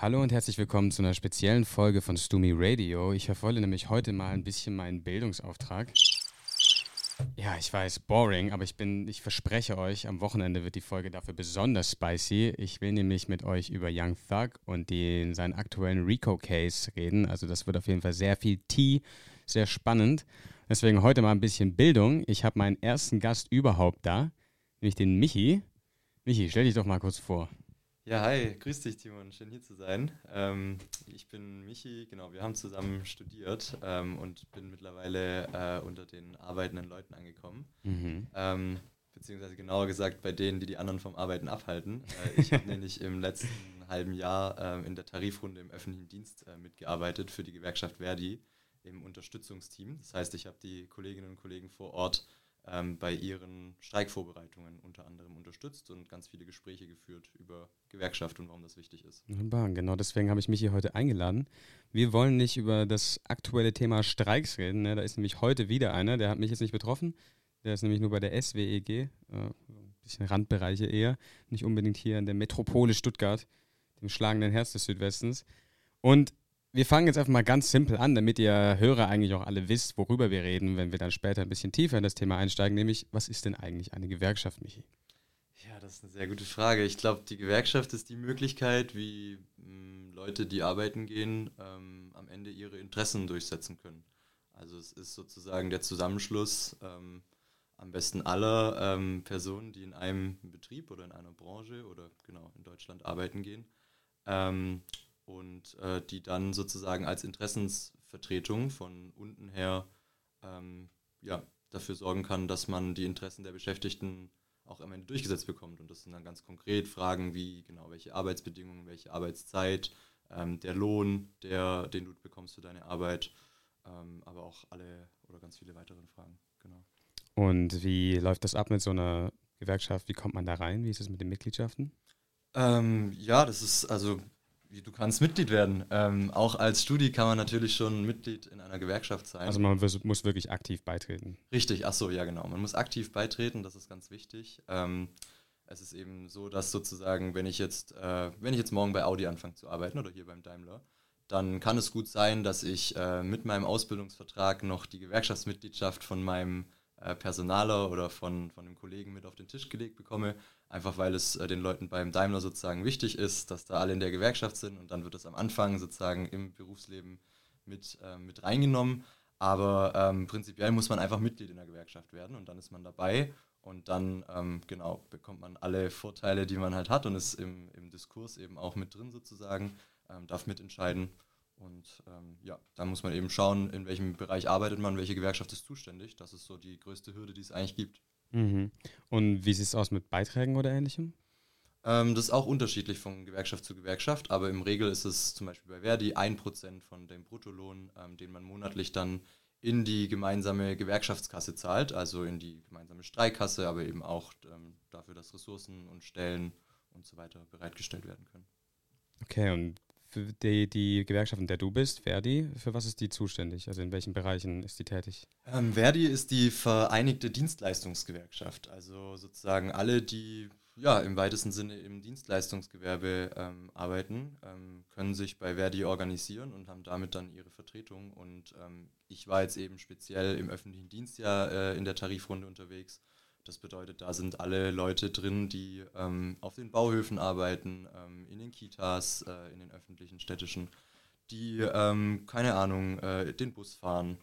Hallo und herzlich willkommen zu einer speziellen Folge von Stumi Radio. Ich verfolge nämlich heute mal ein bisschen meinen Bildungsauftrag. Ja, ich weiß, boring, aber ich bin, ich verspreche euch, am Wochenende wird die Folge dafür besonders spicy. Ich will nämlich mit euch über Young Thug und den, seinen aktuellen Rico-Case reden. Also das wird auf jeden Fall sehr viel Tea, sehr spannend. Deswegen heute mal ein bisschen Bildung. Ich habe meinen ersten Gast überhaupt da, nämlich den Michi. Michi, stell dich doch mal kurz vor. Ja, hi, grüß dich, Timon, schön hier zu sein. Ähm, ich bin Michi, genau, wir haben zusammen studiert ähm, und bin mittlerweile äh, unter den arbeitenden Leuten angekommen. Mhm. Ähm, beziehungsweise genauer gesagt bei denen, die die anderen vom Arbeiten abhalten. Äh, ich habe nämlich im letzten halben Jahr äh, in der Tarifrunde im öffentlichen Dienst äh, mitgearbeitet für die Gewerkschaft Verdi im Unterstützungsteam. Das heißt, ich habe die Kolleginnen und Kollegen vor Ort ähm, bei ihren Streikvorbereitungen unter anderem unterstützt und ganz viele Gespräche geführt über Gewerkschaft und warum das wichtig ist. Wunderbar, genau deswegen habe ich mich hier heute eingeladen. Wir wollen nicht über das aktuelle Thema Streiks reden. Ne? Da ist nämlich heute wieder einer, der hat mich jetzt nicht betroffen. Der ist nämlich nur bei der SWEG, äh, ein bisschen Randbereiche eher, nicht unbedingt hier in der Metropole Stuttgart, dem schlagenden Herz des Südwestens. Und wir fangen jetzt einfach mal ganz simpel an, damit ihr Hörer eigentlich auch alle wisst, worüber wir reden, wenn wir dann später ein bisschen tiefer in das Thema einsteigen, nämlich, was ist denn eigentlich eine Gewerkschaft, Michi? Ja, das ist eine sehr gute Frage. Ich glaube, die Gewerkschaft ist die Möglichkeit, wie mh, hm, Leute, die arbeiten gehen, ähm, am Ende ihre Interessen durchsetzen können. Also es ist sozusagen der Zusammenschluss ähm, am besten aller ähm, Personen, die in einem Betrieb oder in einer Branche oder genau in Deutschland arbeiten gehen. Und äh, die dann sozusagen als Interessensvertretung von unten her ähm, ja, dafür sorgen kann, dass man die Interessen der Beschäftigten auch am Ende durchgesetzt bekommt. Und das sind dann ganz konkret Fragen wie genau welche Arbeitsbedingungen, welche Arbeitszeit, ähm, der Lohn, der, den du bekommst für deine Arbeit, ähm, aber auch alle oder ganz viele weitere Fragen. Genau. Und wie läuft das ab mit so einer Gewerkschaft? Wie kommt man da rein? Wie ist es mit den Mitgliedschaften? Ähm, ja, das ist also du kannst Mitglied werden. Ähm, auch als Studi kann man natürlich schon Mitglied in einer Gewerkschaft sein. Also man muss wirklich aktiv beitreten. Richtig, ach so, ja genau. Man muss aktiv beitreten, das ist ganz wichtig. Ähm, es ist eben so, dass sozusagen, wenn ich jetzt, äh, wenn ich jetzt morgen bei Audi anfange zu arbeiten oder hier beim Daimler, dann kann es gut sein, dass ich äh, mit meinem Ausbildungsvertrag noch die Gewerkschaftsmitgliedschaft von meinem äh, Personaler oder von, von einem Kollegen mit auf den Tisch gelegt bekomme, einfach weil es äh, den Leuten beim Daimler sozusagen wichtig ist, dass da alle in der Gewerkschaft sind und dann wird es am Anfang sozusagen im Berufsleben mit, äh, mit reingenommen. Aber ähm, prinzipiell muss man einfach Mitglied in der Gewerkschaft werden und dann ist man dabei und dann ähm, genau bekommt man alle Vorteile, die man halt hat und ist im, im Diskurs eben auch mit drin sozusagen, ähm, darf mitentscheiden. Und ähm, ja, da muss man eben schauen, in welchem Bereich arbeitet man, welche Gewerkschaft ist zuständig. Das ist so die größte Hürde, die es eigentlich gibt. Mhm. Und wie sieht es aus mit Beiträgen oder ähnlichem? Ähm, das ist auch unterschiedlich von Gewerkschaft zu Gewerkschaft, aber im Regel ist es zum Beispiel bei Verdi 1% von dem Bruttolohn, ähm, den man monatlich dann in die gemeinsame Gewerkschaftskasse zahlt, also in die gemeinsame Streikkasse, aber eben auch ähm, dafür, dass Ressourcen und Stellen und so weiter bereitgestellt werden können. Okay, und für die, die Gewerkschaft, in der du bist, Verdi, für was ist die zuständig? Also in welchen Bereichen ist die tätig? Ähm, Verdi ist die Vereinigte Dienstleistungsgewerkschaft. Also sozusagen alle, die ja, im weitesten Sinne im Dienstleistungsgewerbe ähm, arbeiten, ähm, können sich bei Verdi organisieren und haben damit dann ihre Vertretung. Und ähm, ich war jetzt eben speziell im öffentlichen Dienst ja äh, in der Tarifrunde unterwegs das bedeutet, da sind alle Leute drin, die ähm, auf den Bauhöfen arbeiten, ähm, in den Kitas, äh, in den öffentlichen städtischen, die, ähm, keine Ahnung, äh, den Bus fahren,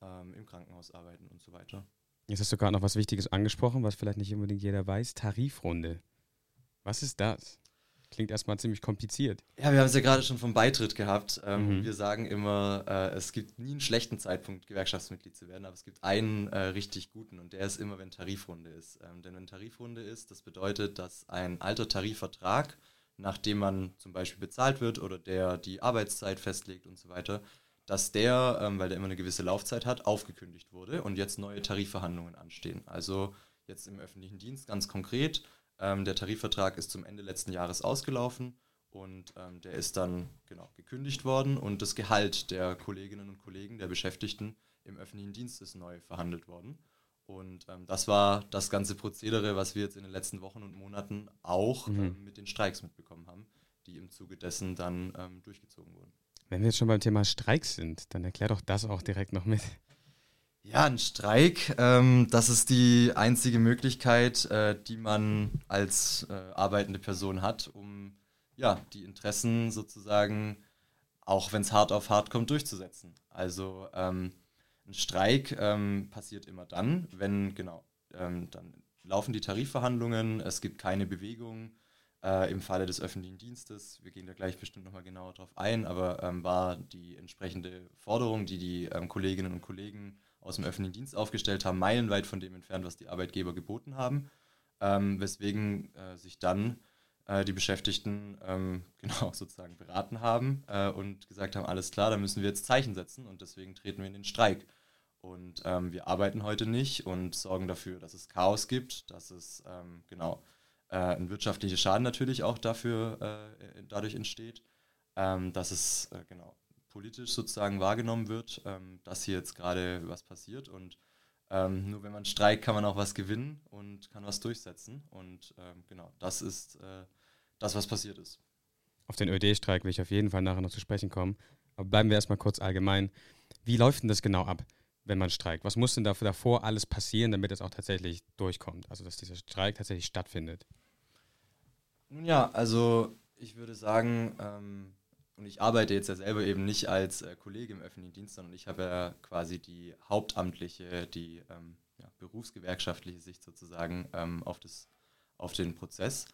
ähm, im Krankenhaus arbeiten und so weiter. Jetzt hast du gerade noch was Wichtiges angesprochen, was vielleicht nicht unbedingt jeder weiß. Tarifrunde. Was ist das? Klingt erstmal ziemlich kompliziert. Ja, wir haben es ja gerade schon vom Beitritt gehabt. Ähm, mhm. Wir sagen immer, äh, es gibt nie einen schlechten Zeitpunkt, Gewerkschaftsmitglied zu werden, aber es gibt einen äh, richtig guten und der ist immer, wenn Tarifrunde ist. Ähm, denn wenn Tarifrunde ist, das bedeutet, dass ein alter Tarifvertrag, nachdem man zum Beispiel bezahlt wird oder der die Arbeitszeit festlegt und so weiter, dass der, ähm, weil der immer eine gewisse Laufzeit hat, aufgekündigt wurde und jetzt neue Tarifverhandlungen anstehen. Also jetzt im öffentlichen Dienst ganz konkret ähm, der Tarifvertrag ist zum Ende letzten Jahres ausgelaufen und ähm, der ist dann genau gekündigt worden und das Gehalt der Kolleginnen und Kollegen, der Beschäftigten im öffentlichen Dienst ist neu verhandelt worden. Und ähm, das war das ganze Prozedere, was wir jetzt in den letzten Wochen und Monaten auch mhm. ähm, mit den Streiks mitbekommen haben. die im Zuge dessen dann ähm, durchgezogen wurden. Wenn wir jetzt schon beim Thema Streik sind, dann erklär doch das auch direkt noch mit. Ja, ein Streik, ähm, das ist die einzige Möglichkeit, äh, die man als äh, arbeitende Person hat, um ja, die Interessen sozusagen, auch wenn es hart auf hart kommt, durchzusetzen. Also ähm, ein Streik ähm, passiert immer dann, wenn, genau, ähm, dann laufen die Tarifverhandlungen, es gibt keine Bewegung. Äh, Im Falle des öffentlichen Dienstes, wir gehen da gleich bestimmt nochmal genauer drauf ein, aber ähm, war die entsprechende Forderung, die die ähm, Kolleginnen und Kollegen aus dem öffentlichen Dienst aufgestellt haben, meilenweit von dem entfernt, was die Arbeitgeber geboten haben, ähm, weswegen äh, sich dann äh, die Beschäftigten ähm, genau sozusagen beraten haben äh, und gesagt haben, alles klar, da müssen wir jetzt Zeichen setzen und deswegen treten wir in den Streik. Und ähm, wir arbeiten heute nicht und sorgen dafür, dass es Chaos gibt, dass es ähm, genau äh, ein wirtschaftlicher Schaden natürlich auch dafür äh, dadurch entsteht, ähm, dass es äh, genau politisch sozusagen wahrgenommen wird, ähm, dass hier jetzt gerade was passiert und ähm, nur wenn man streikt, kann man auch was gewinnen und kann was durchsetzen. Und ähm, genau, das ist äh, das, was passiert ist. Auf den ÖD-Streik will ich auf jeden Fall nachher noch zu sprechen kommen. Aber bleiben wir erstmal kurz allgemein. Wie läuft denn das genau ab? wenn man streikt? Was muss denn dafür davor alles passieren, damit es auch tatsächlich durchkommt? Also, dass dieser Streik tatsächlich stattfindet? Nun ja, also ich würde sagen, ähm, und ich arbeite jetzt ja selber eben nicht als äh, Kollege im öffentlichen Dienst, sondern ich habe ja quasi die hauptamtliche, die ähm, ja, berufsgewerkschaftliche Sicht sozusagen ähm, auf, das, auf den Prozess.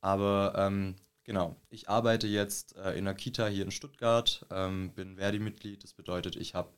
Aber ähm, genau, ich arbeite jetzt äh, in einer Kita hier in Stuttgart, ähm, bin Verdi-Mitglied. Das bedeutet, ich habe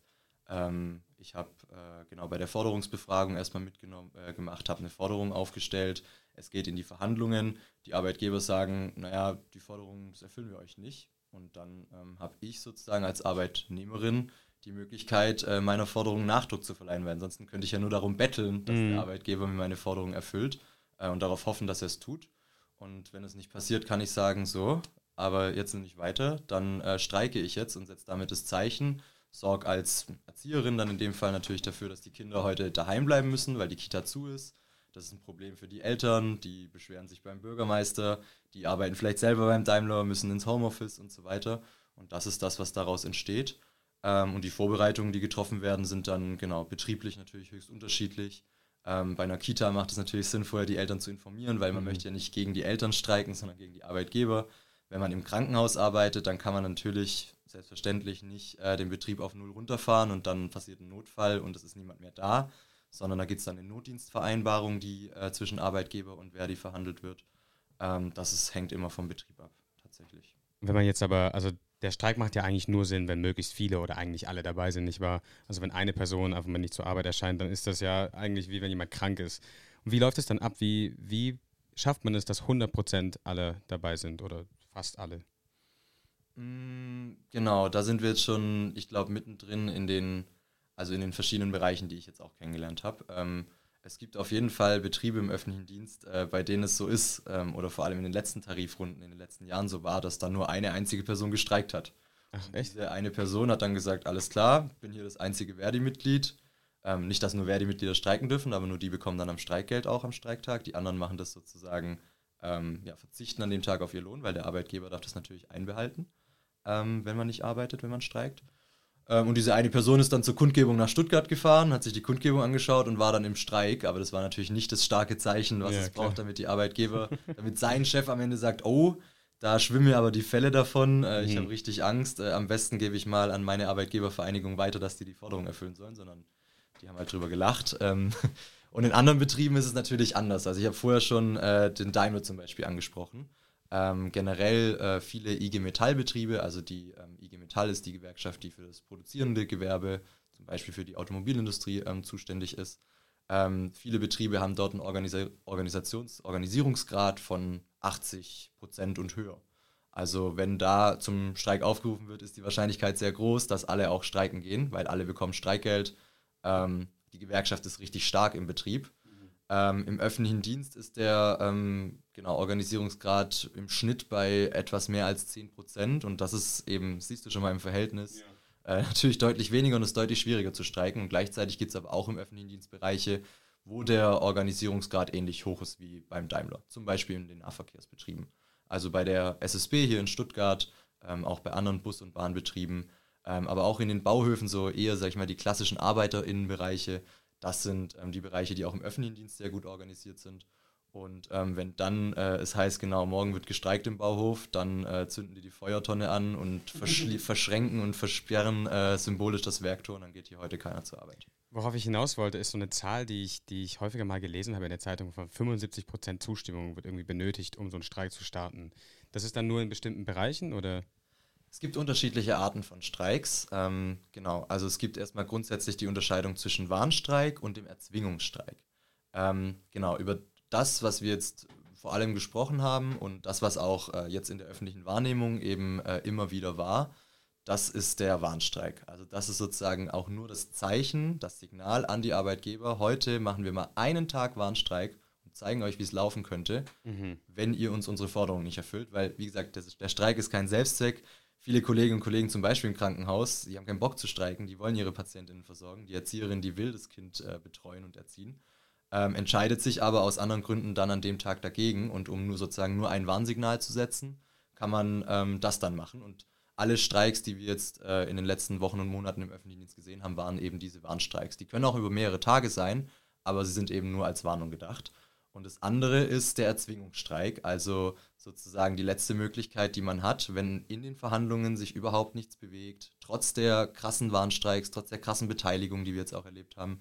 ähm, ich habe äh, genau bei der Forderungsbefragung erstmal mitgenommen äh, gemacht, habe eine Forderung aufgestellt. Es geht in die Verhandlungen. Die Arbeitgeber sagen, naja, die Forderung erfüllen wir euch nicht. Und dann ähm, habe ich sozusagen als Arbeitnehmerin die Möglichkeit, äh, meiner Forderung Nachdruck zu verleihen, weil ansonsten könnte ich ja nur darum betteln, dass mhm. der Arbeitgeber mir meine Forderung erfüllt äh, und darauf hoffen, dass er es tut. Und wenn es nicht passiert, kann ich sagen, so, aber jetzt nicht weiter, dann äh, streike ich jetzt und setze damit das Zeichen sorge als Erzieherin dann in dem Fall natürlich dafür, dass die Kinder heute daheim bleiben müssen, weil die Kita zu ist. Das ist ein Problem für die Eltern, die beschweren sich beim Bürgermeister, die arbeiten vielleicht selber beim Daimler, müssen ins Homeoffice und so weiter. Und das ist das, was daraus entsteht. Ähm, und die Vorbereitungen, die getroffen werden, sind dann genau betrieblich natürlich höchst unterschiedlich. Ähm, bei einer Kita macht es natürlich Sinn, vorher die Eltern zu informieren, weil man mhm. möchte ja nicht gegen die Eltern streiken, sondern gegen die Arbeitgeber. Wenn man im Krankenhaus arbeitet, dann kann man natürlich selbstverständlich nicht äh, den Betrieb auf Null runterfahren und dann passiert ein Notfall und es ist niemand mehr da, sondern da gibt es dann eine Notdienstvereinbarung, die äh, zwischen Arbeitgeber und Verdi verhandelt wird. Ähm, das ist, hängt immer vom Betrieb ab, tatsächlich. Wenn man jetzt aber, also der Streik macht ja eigentlich nur Sinn, wenn möglichst viele oder eigentlich alle dabei sind, nicht wahr? Also wenn eine Person einfach mal nicht zur Arbeit erscheint, dann ist das ja eigentlich wie wenn jemand krank ist. Und wie läuft es dann ab? Wie, wie schafft man es, dass 100% alle dabei sind oder fast alle? Mm, genau, da sind wir jetzt schon, ich glaube, mittendrin in den, also in den verschiedenen Bereichen, die ich jetzt auch kennengelernt habe. Ähm, es gibt auf jeden Fall Betriebe im öffentlichen Dienst, äh, bei denen es so ist, ähm, oder vor allem in den letzten Tarifrunden in den letzten Jahren so war, dass da nur eine einzige Person gestreikt hat. Ach, echt? Diese eine Person hat dann gesagt, alles klar, bin hier das einzige Verdi-Mitglied. Ähm, nicht, dass nur Verdi-Mitglieder streiken dürfen, aber nur die bekommen dann am Streikgeld auch am Streiktag. Die anderen machen das sozusagen, ähm, ja, verzichten an dem Tag auf ihr Lohn, weil der Arbeitgeber darf das natürlich einbehalten ähm, wenn man nicht arbeitet, wenn man streikt. Ähm, und diese eine Person ist dann zur Kundgebung nach Stuttgart gefahren, hat sich die Kundgebung angeschaut und war dann im Streik. Aber das war natürlich nicht das starke Zeichen, was ja, es klar. braucht, damit die Arbeitgeber, damit sein Chef am Ende sagt, oh, da schwimmen mir aber die Fälle davon. Äh, mhm. Ich habe richtig Angst. Äh, am besten gebe ich mal an meine Arbeitgebervereinigung weiter, dass die die Forderung erfüllen sollen, sondern die haben halt drüber gelacht. Ähm, und in anderen Betrieben ist es natürlich anders. Also ich habe vorher schon äh, den Daimler zum Beispiel angesprochen. Ähm, generell äh, viele IG Metall-Betriebe, also die ähm, Metall ist die Gewerkschaft, die für das produzierende Gewerbe, zum Beispiel für die Automobilindustrie ähm, zuständig ist. Ähm, viele Betriebe haben dort einen Organisa Organisations Organisierungsgrad von 80 Prozent und höher. Also wenn da zum Streik aufgerufen wird, ist die Wahrscheinlichkeit sehr groß, dass alle auch streiken gehen, weil alle bekommen Streikgeld. Ähm, die Gewerkschaft ist richtig stark im Betrieb. Ähm, Im öffentlichen Dienst ist der ähm, genau, Organisierungsgrad im Schnitt bei etwas mehr als 10 Prozent und das ist eben, siehst du schon mal im Verhältnis, ja. äh, natürlich deutlich weniger und ist deutlich schwieriger zu streiken. Und gleichzeitig gibt es aber auch im öffentlichen Dienst Bereiche, wo der Organisierungsgrad ähnlich hoch ist wie beim Daimler, zum Beispiel in den Nahverkehrsbetrieben. Also bei der SSB hier in Stuttgart, ähm, auch bei anderen Bus- und Bahnbetrieben, ähm, aber auch in den Bauhöfen so eher, sag ich mal, die klassischen ArbeiterInnenbereiche. Das sind ähm, die Bereiche, die auch im öffentlichen Dienst sehr gut organisiert sind. Und ähm, wenn dann äh, es heißt, genau, morgen wird gestreikt im Bauhof, dann äh, zünden die die Feuertonne an und verschränken und versperren äh, symbolisch das Werktor und dann geht hier heute keiner zur Arbeit. Worauf ich hinaus wollte, ist so eine Zahl, die ich, die ich häufiger mal gelesen habe in der Zeitung, von 75 Prozent Zustimmung wird irgendwie benötigt, um so einen Streik zu starten. Das ist dann nur in bestimmten Bereichen oder? Es gibt unterschiedliche Arten von Streiks. Ähm, genau, also es gibt erstmal grundsätzlich die Unterscheidung zwischen Warnstreik und dem Erzwingungsstreik. Ähm, genau, über das, was wir jetzt vor allem gesprochen haben und das, was auch äh, jetzt in der öffentlichen Wahrnehmung eben äh, immer wieder war, das ist der Warnstreik. Also das ist sozusagen auch nur das Zeichen, das Signal an die Arbeitgeber. Heute machen wir mal einen Tag Warnstreik und zeigen euch, wie es laufen könnte, mhm. wenn ihr uns unsere Forderungen nicht erfüllt. Weil, wie gesagt, der Streik ist kein Selbstzweck. Viele Kolleginnen und Kollegen, zum Beispiel im Krankenhaus, die haben keinen Bock zu streiken, die wollen ihre Patientinnen versorgen. Die Erzieherin, die will das Kind äh, betreuen und erziehen ähm, entscheidet sich aber aus anderen Gründen dann an dem Tag dagegen. Und um nur sozusagen nur ein Warnsignal zu setzen, kann man ähm, das dann machen. Und alle Streiks, die wir jetzt äh, in den letzten Wochen und Monaten im öffentlichen Dienst gesehen haben, waren eben diese Warnstreiks. Die können auch über mehrere Tage sein, aber sie sind eben nur als Warnung gedacht. Und das andere ist der Erzwingungsstreik, also sozusagen die letzte Möglichkeit, die man hat, wenn in den Verhandlungen sich überhaupt nichts bewegt, trotz der krassen Warnstreiks, trotz der krassen Beteiligung, die wir jetzt auch erlebt haben,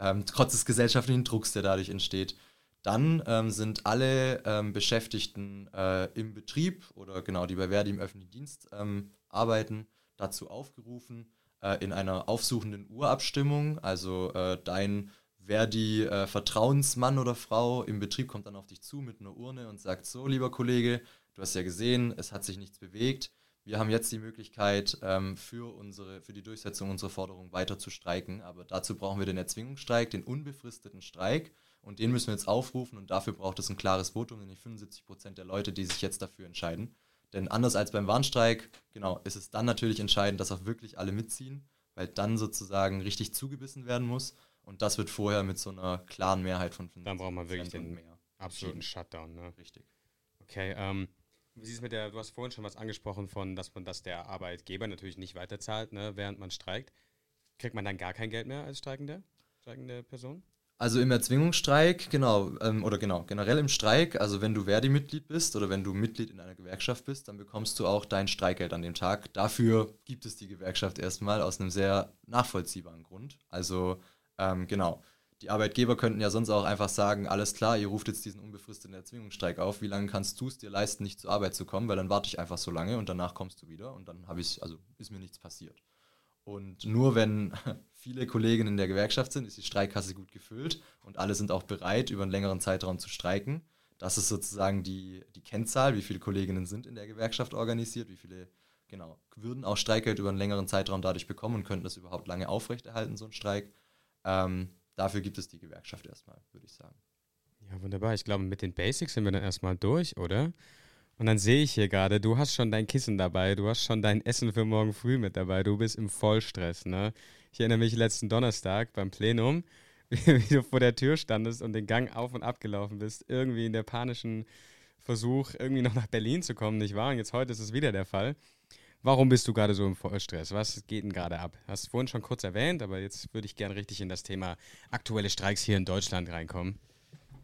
ähm, trotz des gesellschaftlichen Drucks, der dadurch entsteht. Dann ähm, sind alle ähm, Beschäftigten äh, im Betrieb oder genau, die bei Verdi im öffentlichen Dienst ähm, arbeiten, dazu aufgerufen, äh, in einer aufsuchenden Urabstimmung, also äh, dein Verdi-Vertrauensmann äh, oder Frau im Betrieb kommt dann auf dich zu mit einer Urne und sagt, so lieber Kollege, du hast ja gesehen, es hat sich nichts bewegt, wir haben jetzt die Möglichkeit, ähm, für, unsere, für die Durchsetzung unserer Forderung weiter zu streiken. Aber dazu brauchen wir den Erzwingungsstreik, den unbefristeten Streik. Und den müssen wir jetzt aufrufen. Und dafür braucht es ein klares Votum, nämlich 75 Prozent der Leute, die sich jetzt dafür entscheiden. Denn anders als beim Warnstreik, genau, ist es dann natürlich entscheidend, dass auch wirklich alle mitziehen, weil dann sozusagen richtig zugebissen werden muss. Und das wird vorher mit so einer klaren Mehrheit von 75 Dann braucht man wirklich den mehr absoluten Shutdown. Ne? Richtig. Okay, ähm, wie sieht es mit der, du hast vorhin schon was angesprochen von, dass man, dass der Arbeitgeber natürlich nicht weiterzahlt, ne, während man streikt. Kriegt man dann gar kein Geld mehr als streikende, streikende Person? Also im Erzwingungsstreik, genau, ähm, oder genau, generell im Streik, also wenn du Verdi-Mitglied bist oder wenn du Mitglied in einer Gewerkschaft bist, dann bekommst du auch dein Streikgeld an dem Tag. Dafür gibt es die Gewerkschaft erstmal aus einem sehr nachvollziehbaren Grund. Also ähm, genau, die Arbeitgeber könnten ja sonst auch einfach sagen, alles klar, ihr ruft jetzt diesen unbefristeten Erzwingungsstreik auf, wie lange kannst du es dir leisten, nicht zur Arbeit zu kommen, weil dann warte ich einfach so lange und danach kommst du wieder und dann habe ich, also ist mir nichts passiert. Und nur wenn viele Kollegen in der Gewerkschaft sind, ist die Streikkasse gut gefüllt und alle sind auch bereit, über einen längeren Zeitraum zu streiken. Das ist sozusagen die, die Kennzahl, wie viele Kolleginnen sind in der Gewerkschaft organisiert, wie viele, genau, würden auch Streikgeld über einen längeren Zeitraum dadurch bekommen und könnten das überhaupt lange aufrechterhalten, so ein Streik. Ähm, dafür gibt es die Gewerkschaft erstmal, würde ich sagen. Ja, wunderbar. Ich glaube, mit den Basics sind wir dann erstmal durch, oder? Und dann sehe ich hier gerade, du hast schon dein Kissen dabei, du hast schon dein Essen für morgen früh mit dabei, du bist im Vollstress, ne? Ich erinnere mich letzten Donnerstag beim Plenum, wie, wie du vor der Tür standest und den Gang auf und ab gelaufen bist, irgendwie in der panischen Versuch, irgendwie noch nach Berlin zu kommen, nicht wahr? Und jetzt heute ist es wieder der Fall. Warum bist du gerade so im Vollstress? Was geht denn gerade ab? Hast du vorhin schon kurz erwähnt, aber jetzt würde ich gerne richtig in das Thema aktuelle Streiks hier in Deutschland reinkommen.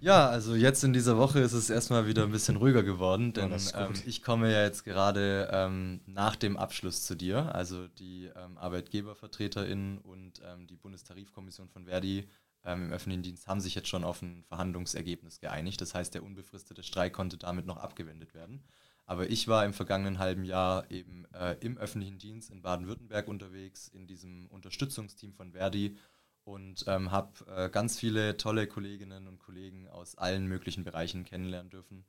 Ja, also jetzt in dieser Woche ist es erstmal wieder ein bisschen ruhiger geworden, denn oh, ähm, ich komme ja jetzt gerade ähm, nach dem Abschluss zu dir. Also die ähm, ArbeitgebervertreterInnen und ähm, die Bundestarifkommission von Verdi ähm, im öffentlichen Dienst haben sich jetzt schon auf ein Verhandlungsergebnis geeinigt. Das heißt, der unbefristete Streik konnte damit noch abgewendet werden. Aber ich war im vergangenen halben Jahr eben äh, im öffentlichen Dienst in Baden-Württemberg unterwegs, in diesem Unterstützungsteam von Verdi und ähm, habe äh, ganz viele tolle Kolleginnen und Kollegen aus allen möglichen Bereichen kennenlernen dürfen.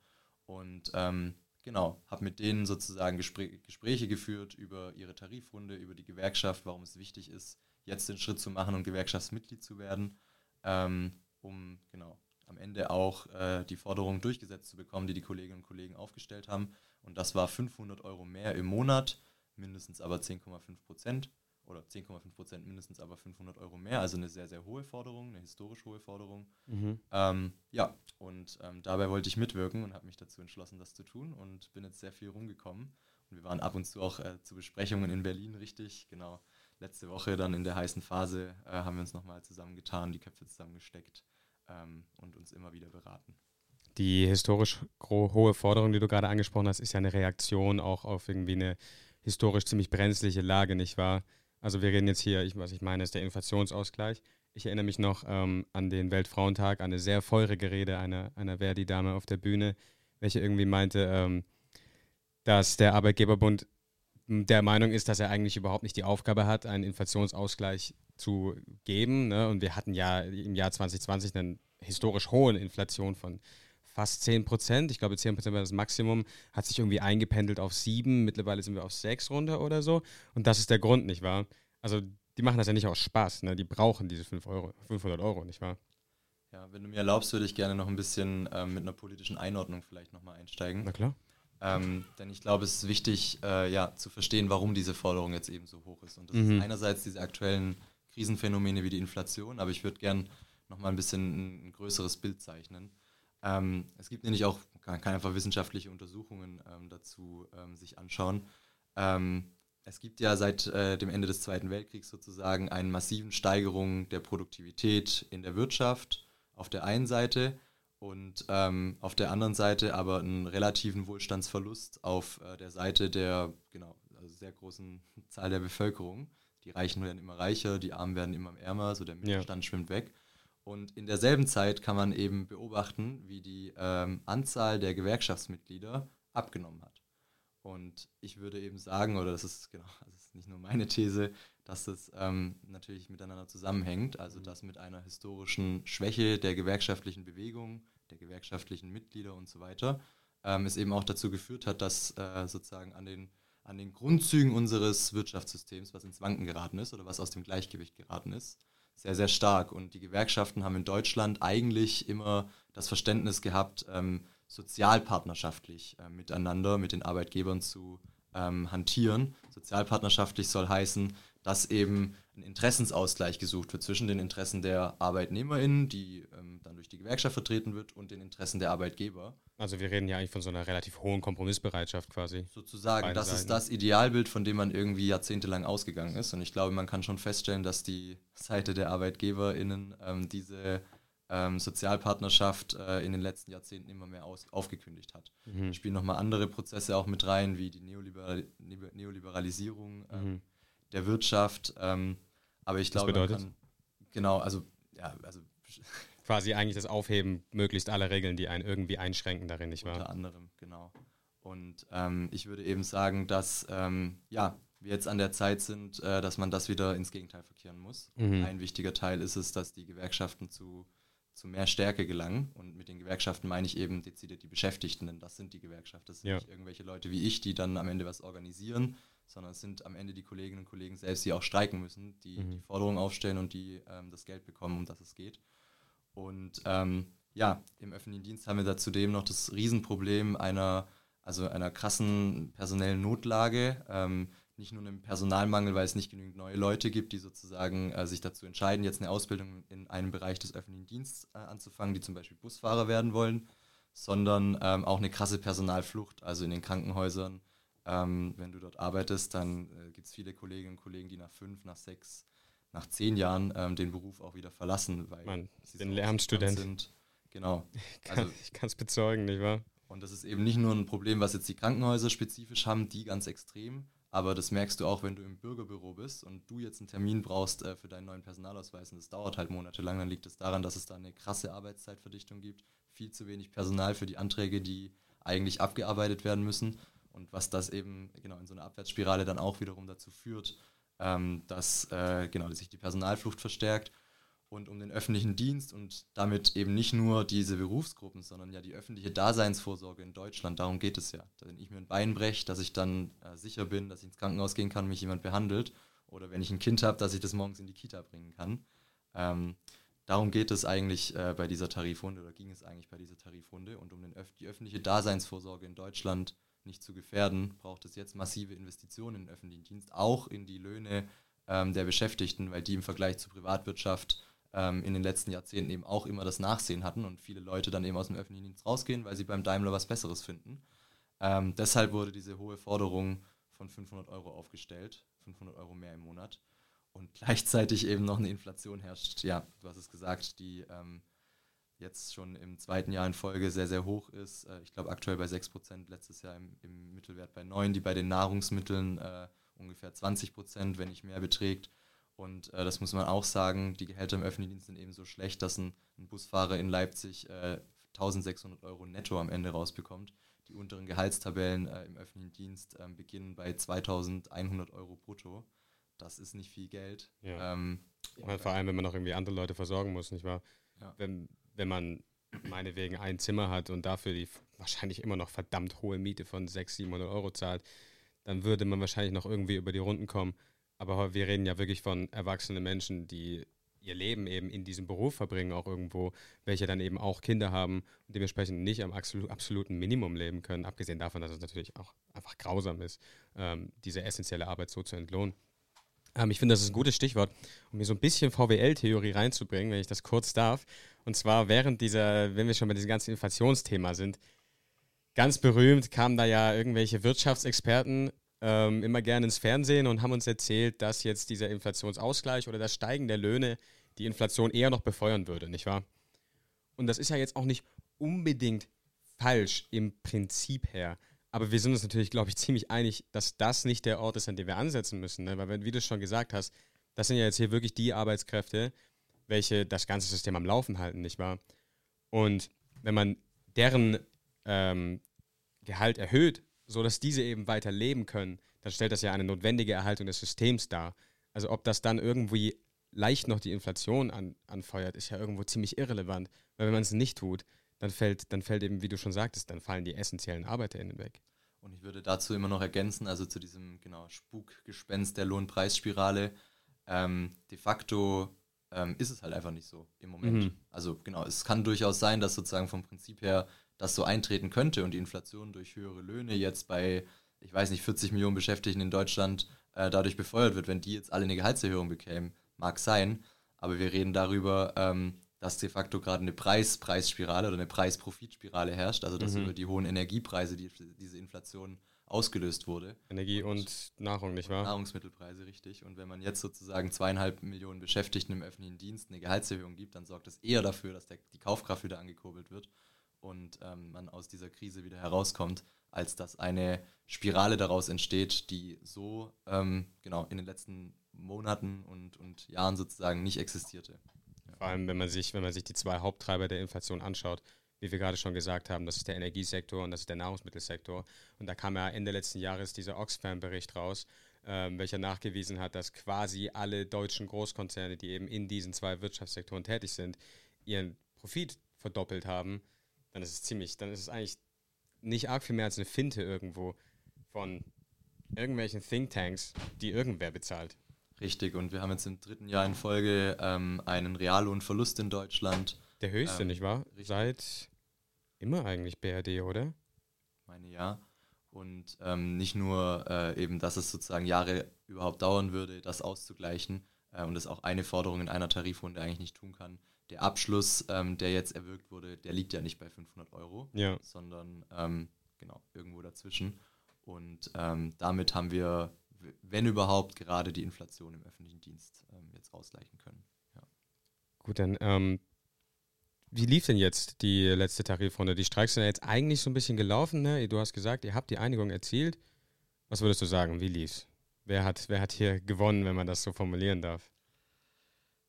Und ähm, genau, habe mit denen sozusagen Gespr Gespräche geführt über ihre Tarifrunde, über die Gewerkschaft, warum es wichtig ist, jetzt den Schritt zu machen und Gewerkschaftsmitglied zu werden, ähm, um genau am Ende auch äh, die Forderungen durchgesetzt zu bekommen, die die Kolleginnen und Kollegen aufgestellt haben. Und das war 500 Euro mehr im Monat, mindestens aber 10,5 Prozent. oder 10,5 Prozent mindestens aber 500 Euro mehr, also eine sehr, sehr hohe Forderung, eine historisch hohe Forderung. Mhm. Ähm, ja, und ähm, dabei wollte ich mitwirken und habe mich dazu entschlossen, das zu tun und bin jetzt sehr viel rumgekommen. Und wir waren ab und zu auch äh, zu Besprechungen in Berlin, richtig, genau. Letzte Woche dann in der heißen Phase äh, haben wir uns nochmal zusammengetan, die Köpfe zusammengesteckt ähm, und uns immer wieder beraten. Die historisch hohe Forderung, die du gerade angesprochen hast, ist ja eine Reaktion auch auf irgendwie eine historisch ziemlich brenzliche Lage, nicht wahr? Also wir reden jetzt hier, ich, was ich meine, ist der Inflationsausgleich. Ich erinnere mich noch ähm, an den Weltfrauentag, eine sehr feurige Rede einer, einer Verdi-Dame auf der Bühne, welche irgendwie meinte, ähm, dass der Arbeitgeberbund der Meinung ist, dass er eigentlich überhaupt nicht die Aufgabe hat, einen Inflationsausgleich zu geben. Ne? Und wir hatten ja im Jahr 2020 eine historisch hohe Inflation von fast 10 Prozent. Ich glaube, 10 Prozent war das Maximum, hat sich irgendwie eingependelt auf 7. Mittlerweile sind wir auf 6 runter oder so. Und das ist der Grund, nicht wahr? Also, die machen das ja nicht aus Spaß. Ne? Die brauchen diese 5 Euro, 500 Euro, nicht wahr? Ja, wenn du mir erlaubst, würde ich gerne noch ein bisschen ähm, mit einer politischen Einordnung vielleicht nochmal einsteigen. Na klar. Ähm, denn ich glaube, es ist wichtig, äh, ja, zu verstehen, warum diese Forderung jetzt eben so hoch ist. Und das mhm. ist einerseits diese aktuellen Krisenphänomene wie die Inflation, aber ich würde gerne nochmal ein bisschen ein, ein größeres Bild zeichnen. Ähm, es gibt nämlich auch, man kann einfach wissenschaftliche Untersuchungen ähm, dazu ähm, sich anschauen. Ähm, es gibt ja seit äh, dem Ende des Zweiten Weltkriegs sozusagen eine massiven Steigerung der Produktivität in der Wirtschaft auf der einen Seite und ähm, auf der anderen Seite aber einen relativen Wohlstandsverlust auf äh, der Seite der genau, also sehr großen Zahl der Bevölkerung. Die Reichen werden immer reicher, die Armen werden immer ärmer, so der Mittelstand ja. schwimmt weg. Und in derselben Zeit kann man eben beobachten, wie die ähm, Anzahl der Gewerkschaftsmitglieder abgenommen hat. Und ich würde eben sagen, oder das ist genau, das ist nicht nur meine These, dass das ähm, natürlich miteinander zusammenhängt, also mhm. dass mit einer historischen Schwäche der gewerkschaftlichen Bewegung, der gewerkschaftlichen Mitglieder und so weiter, ähm, es eben auch dazu geführt hat, dass äh, sozusagen an den, an den Grundzügen unseres Wirtschaftssystems, was ins Wanken geraten ist oder was aus dem Gleichgewicht geraten ist, sehr, sehr stark. Und die Gewerkschaften haben in Deutschland eigentlich immer das Verständnis gehabt, ähm, sozialpartnerschaftlich äh, miteinander, mit den Arbeitgebern zu ähm, hantieren. Sozialpartnerschaftlich soll heißen, dass eben ein Interessensausgleich gesucht wird zwischen den Interessen der ArbeitnehmerInnen, die ähm, dann durch die Gewerkschaft vertreten wird, und den Interessen der Arbeitgeber. Also wir reden ja eigentlich von so einer relativ hohen Kompromissbereitschaft quasi. Sozusagen, das Seiten. ist das Idealbild, von dem man irgendwie jahrzehntelang ausgegangen ist. Und ich glaube, man kann schon feststellen, dass die Seite der ArbeitgeberInnen ähm, diese ähm, Sozialpartnerschaft äh, in den letzten Jahrzehnten immer mehr aus, aufgekündigt hat. Mhm. Da spielen nochmal andere Prozesse auch mit rein, wie die Neoliberal Neoliberalisierung. Ähm, mhm der Wirtschaft. Ähm, aber ich glaube, man kann, genau, also ja, also quasi eigentlich das Aufheben möglichst aller Regeln, die einen irgendwie einschränken darin, nicht wahr? Unter anderem, genau. Und ähm, ich würde eben sagen, dass ähm, ja, wir jetzt an der Zeit sind, äh, dass man das wieder ins Gegenteil verkehren muss. Mhm. Ein wichtiger Teil ist es, dass die Gewerkschaften zu, zu mehr Stärke gelangen. Und mit den Gewerkschaften meine ich eben dezidiert die Beschäftigten, denn das sind die Gewerkschaften. Das sind ja. nicht irgendwelche Leute wie ich, die dann am Ende was organisieren, sondern es sind am Ende die Kolleginnen und Kollegen selbst, die auch streiken müssen, die mhm. die Forderungen aufstellen und die ähm, das Geld bekommen, um das es geht. Und ähm, ja, im öffentlichen Dienst haben wir da zudem noch das Riesenproblem einer, also einer krassen personellen Notlage. Ähm, nicht nur einem Personalmangel, weil es nicht genügend neue Leute gibt, die sozusagen äh, sich dazu entscheiden, jetzt eine Ausbildung in einem Bereich des öffentlichen Dienstes äh, anzufangen, die zum Beispiel Busfahrer werden wollen, sondern ähm, auch eine krasse Personalflucht. Also in den Krankenhäusern ähm, wenn du dort arbeitest, dann äh, gibt es viele Kolleginnen und Kollegen, die nach fünf, nach sechs, nach zehn Jahren ähm, den Beruf auch wieder verlassen, weil Man, sie bin Lehramtsstudent sind. Genau. Also, ich kann es bezeugen, nicht wahr? Und das ist eben nicht nur ein Problem, was jetzt die Krankenhäuser spezifisch haben, die ganz extrem, aber das merkst du auch, wenn du im Bürgerbüro bist und du jetzt einen Termin brauchst äh, für deinen neuen Personalausweis und das dauert halt monatelang, dann liegt es das daran, dass es da eine krasse Arbeitszeitverdichtung gibt, viel zu wenig Personal für die Anträge, die eigentlich abgearbeitet werden müssen und was das eben genau in so einer Abwärtsspirale dann auch wiederum dazu führt, ähm, dass äh, genau, sich die Personalflucht verstärkt und um den öffentlichen Dienst und damit eben nicht nur diese Berufsgruppen, sondern ja die öffentliche Daseinsvorsorge in Deutschland. Darum geht es ja. Wenn ich mir ein Bein breche, dass ich dann äh, sicher bin, dass ich ins Krankenhaus gehen kann, mich jemand behandelt. Oder wenn ich ein Kind habe, dass ich das morgens in die Kita bringen kann. Ähm, darum geht es eigentlich äh, bei dieser Tarifrunde oder ging es eigentlich bei dieser Tarifrunde und um Öf die öffentliche Daseinsvorsorge in Deutschland nicht zu gefährden, braucht es jetzt massive Investitionen in den öffentlichen Dienst, auch in die Löhne ähm, der Beschäftigten, weil die im Vergleich zur Privatwirtschaft ähm, in den letzten Jahrzehnten eben auch immer das Nachsehen hatten und viele Leute dann eben aus dem öffentlichen Dienst rausgehen, weil sie beim Daimler was Besseres finden. Ähm, deshalb wurde diese hohe Forderung von 500 Euro aufgestellt, 500 Euro mehr im Monat. Und gleichzeitig eben noch eine Inflation herrscht, ja, du hast es gesagt, die ähm, jetzt schon im zweiten Jahr in Folge sehr, sehr hoch ist. Äh, ich glaube aktuell bei 6%, letztes Jahr im, im, Mittelwert bei 9%, die bei den Nahrungsmitteln äh, ungefähr 20%, wenn nicht mehr beträgt. Und äh, das muss man auch sagen, die Gehälter im öffentlichen Dienst sind eben so schlecht, dass ein, ein Busfahrer in Leipzig äh, 1600 Euro netto am Ende rausbekommt. Die unteren Gehaltstabellen äh, im öffentlichen Dienst ähm, beginnen bei 2100 Euro brutto. Das ist nicht viel Geld. Ja. Ähm, ja, vor allem, wenn man noch irgendwie andere Leute versorgen muss, nicht wahr? Ja. Wenn, wenn man meinetwegen ein Zimmer hat und dafür die wahrscheinlich immer noch verdammt hohe Miete von 600, 700 Euro zahlt, dann würde man wahrscheinlich noch irgendwie über die Runden kommen. Aber wir reden ja wirklich von erwachsenen Menschen, die ihr Leben eben in diesem Beruf verbringen, auch irgendwo, welche dann eben auch Kinder haben und dementsprechend nicht am absoluten Minimum leben können, abgesehen davon, dass es natürlich auch einfach grausam ist, ähm, diese essentielle Arbeit so zu entlohnen. Ähm, ich finde, das ist ein gutes Stichwort, um hier so ein bisschen VWL-Theorie reinzubringen, wenn ich das kurz darf. Und zwar während dieser, wenn wir schon bei diesem ganzen Inflationsthema sind, ganz berühmt kamen da ja irgendwelche Wirtschaftsexperten ähm, immer gerne ins Fernsehen und haben uns erzählt, dass jetzt dieser Inflationsausgleich oder das Steigen der Löhne die Inflation eher noch befeuern würde, nicht wahr? Und das ist ja jetzt auch nicht unbedingt falsch im Prinzip her. Aber wir sind uns natürlich, glaube ich, ziemlich einig, dass das nicht der Ort ist, an dem wir ansetzen müssen. Ne? Weil, wie du schon gesagt hast, das sind ja jetzt hier wirklich die Arbeitskräfte, welche das ganze System am Laufen halten, nicht wahr? Und wenn man deren ähm, Gehalt erhöht, sodass diese eben weiter leben können, dann stellt das ja eine notwendige Erhaltung des Systems dar. Also ob das dann irgendwie leicht noch die Inflation an, anfeuert, ist ja irgendwo ziemlich irrelevant. Weil wenn man es nicht tut, dann fällt, dann fällt eben, wie du schon sagtest, dann fallen die essentiellen ArbeiterInnen weg. Und ich würde dazu immer noch ergänzen, also zu diesem genau Spukgespenst der Lohnpreisspirale, ähm, de facto ähm, ist es halt einfach nicht so im Moment. Mhm. Also genau, es kann durchaus sein, dass sozusagen vom Prinzip her das so eintreten könnte und die Inflation durch höhere Löhne jetzt bei, ich weiß nicht, 40 Millionen Beschäftigten in Deutschland äh, dadurch befeuert wird, wenn die jetzt alle eine Gehaltserhöhung bekämen, mag sein. Aber wir reden darüber, ähm, dass de facto gerade eine Preis Preisspirale oder eine Preis-Profit-Spirale herrscht, also dass mhm. über die hohen Energiepreise die, diese Inflation ausgelöst wurde. Energie und, und Nahrung, nicht wahr? Nahrungsmittelpreise, richtig. Und wenn man jetzt sozusagen zweieinhalb Millionen Beschäftigten im öffentlichen Dienst eine Gehaltserhöhung gibt, dann sorgt das eher dafür, dass der, die Kaufkraft wieder angekurbelt wird und ähm, man aus dieser Krise wieder herauskommt, als dass eine Spirale daraus entsteht, die so ähm, genau in den letzten Monaten und, und Jahren sozusagen nicht existierte. Ja. Vor allem, wenn man sich, wenn man sich die zwei Haupttreiber der Inflation anschaut, wie wir gerade schon gesagt haben, das ist der Energiesektor und das ist der Nahrungsmittelsektor. Und da kam ja Ende letzten Jahres dieser Oxfam-Bericht raus, ähm, welcher nachgewiesen hat, dass quasi alle deutschen Großkonzerne, die eben in diesen zwei Wirtschaftssektoren tätig sind, ihren Profit verdoppelt haben dann ist es ziemlich, dann ist es eigentlich nicht arg viel mehr als eine Finte irgendwo von irgendwelchen Thinktanks, die irgendwer bezahlt. Richtig, und wir haben jetzt im dritten Jahr in Folge ähm, einen Reallohnverlust in Deutschland. Der höchste, ähm, nicht wahr? Richtig. Seit immer eigentlich BRD, oder? Meine ja. Und ähm, nicht nur äh, eben, dass es sozusagen Jahre überhaupt dauern würde, das auszugleichen äh, und das auch eine Forderung in einer Tarifrunde eigentlich nicht tun kann, der Abschluss, ähm, der jetzt erwirkt wurde, der liegt ja nicht bei 500 Euro, ja. sondern ähm, genau irgendwo dazwischen. Und ähm, damit haben wir, wenn überhaupt, gerade die Inflation im öffentlichen Dienst ähm, jetzt ausgleichen können. Ja. Gut, dann ähm, wie lief denn jetzt die letzte Tarifrunde? Die Streiks sind ja jetzt eigentlich so ein bisschen gelaufen. Ne? Du hast gesagt, ihr habt die Einigung erzielt. Was würdest du sagen? Wie lief's? Wer hat, wer hat hier gewonnen, wenn man das so formulieren darf?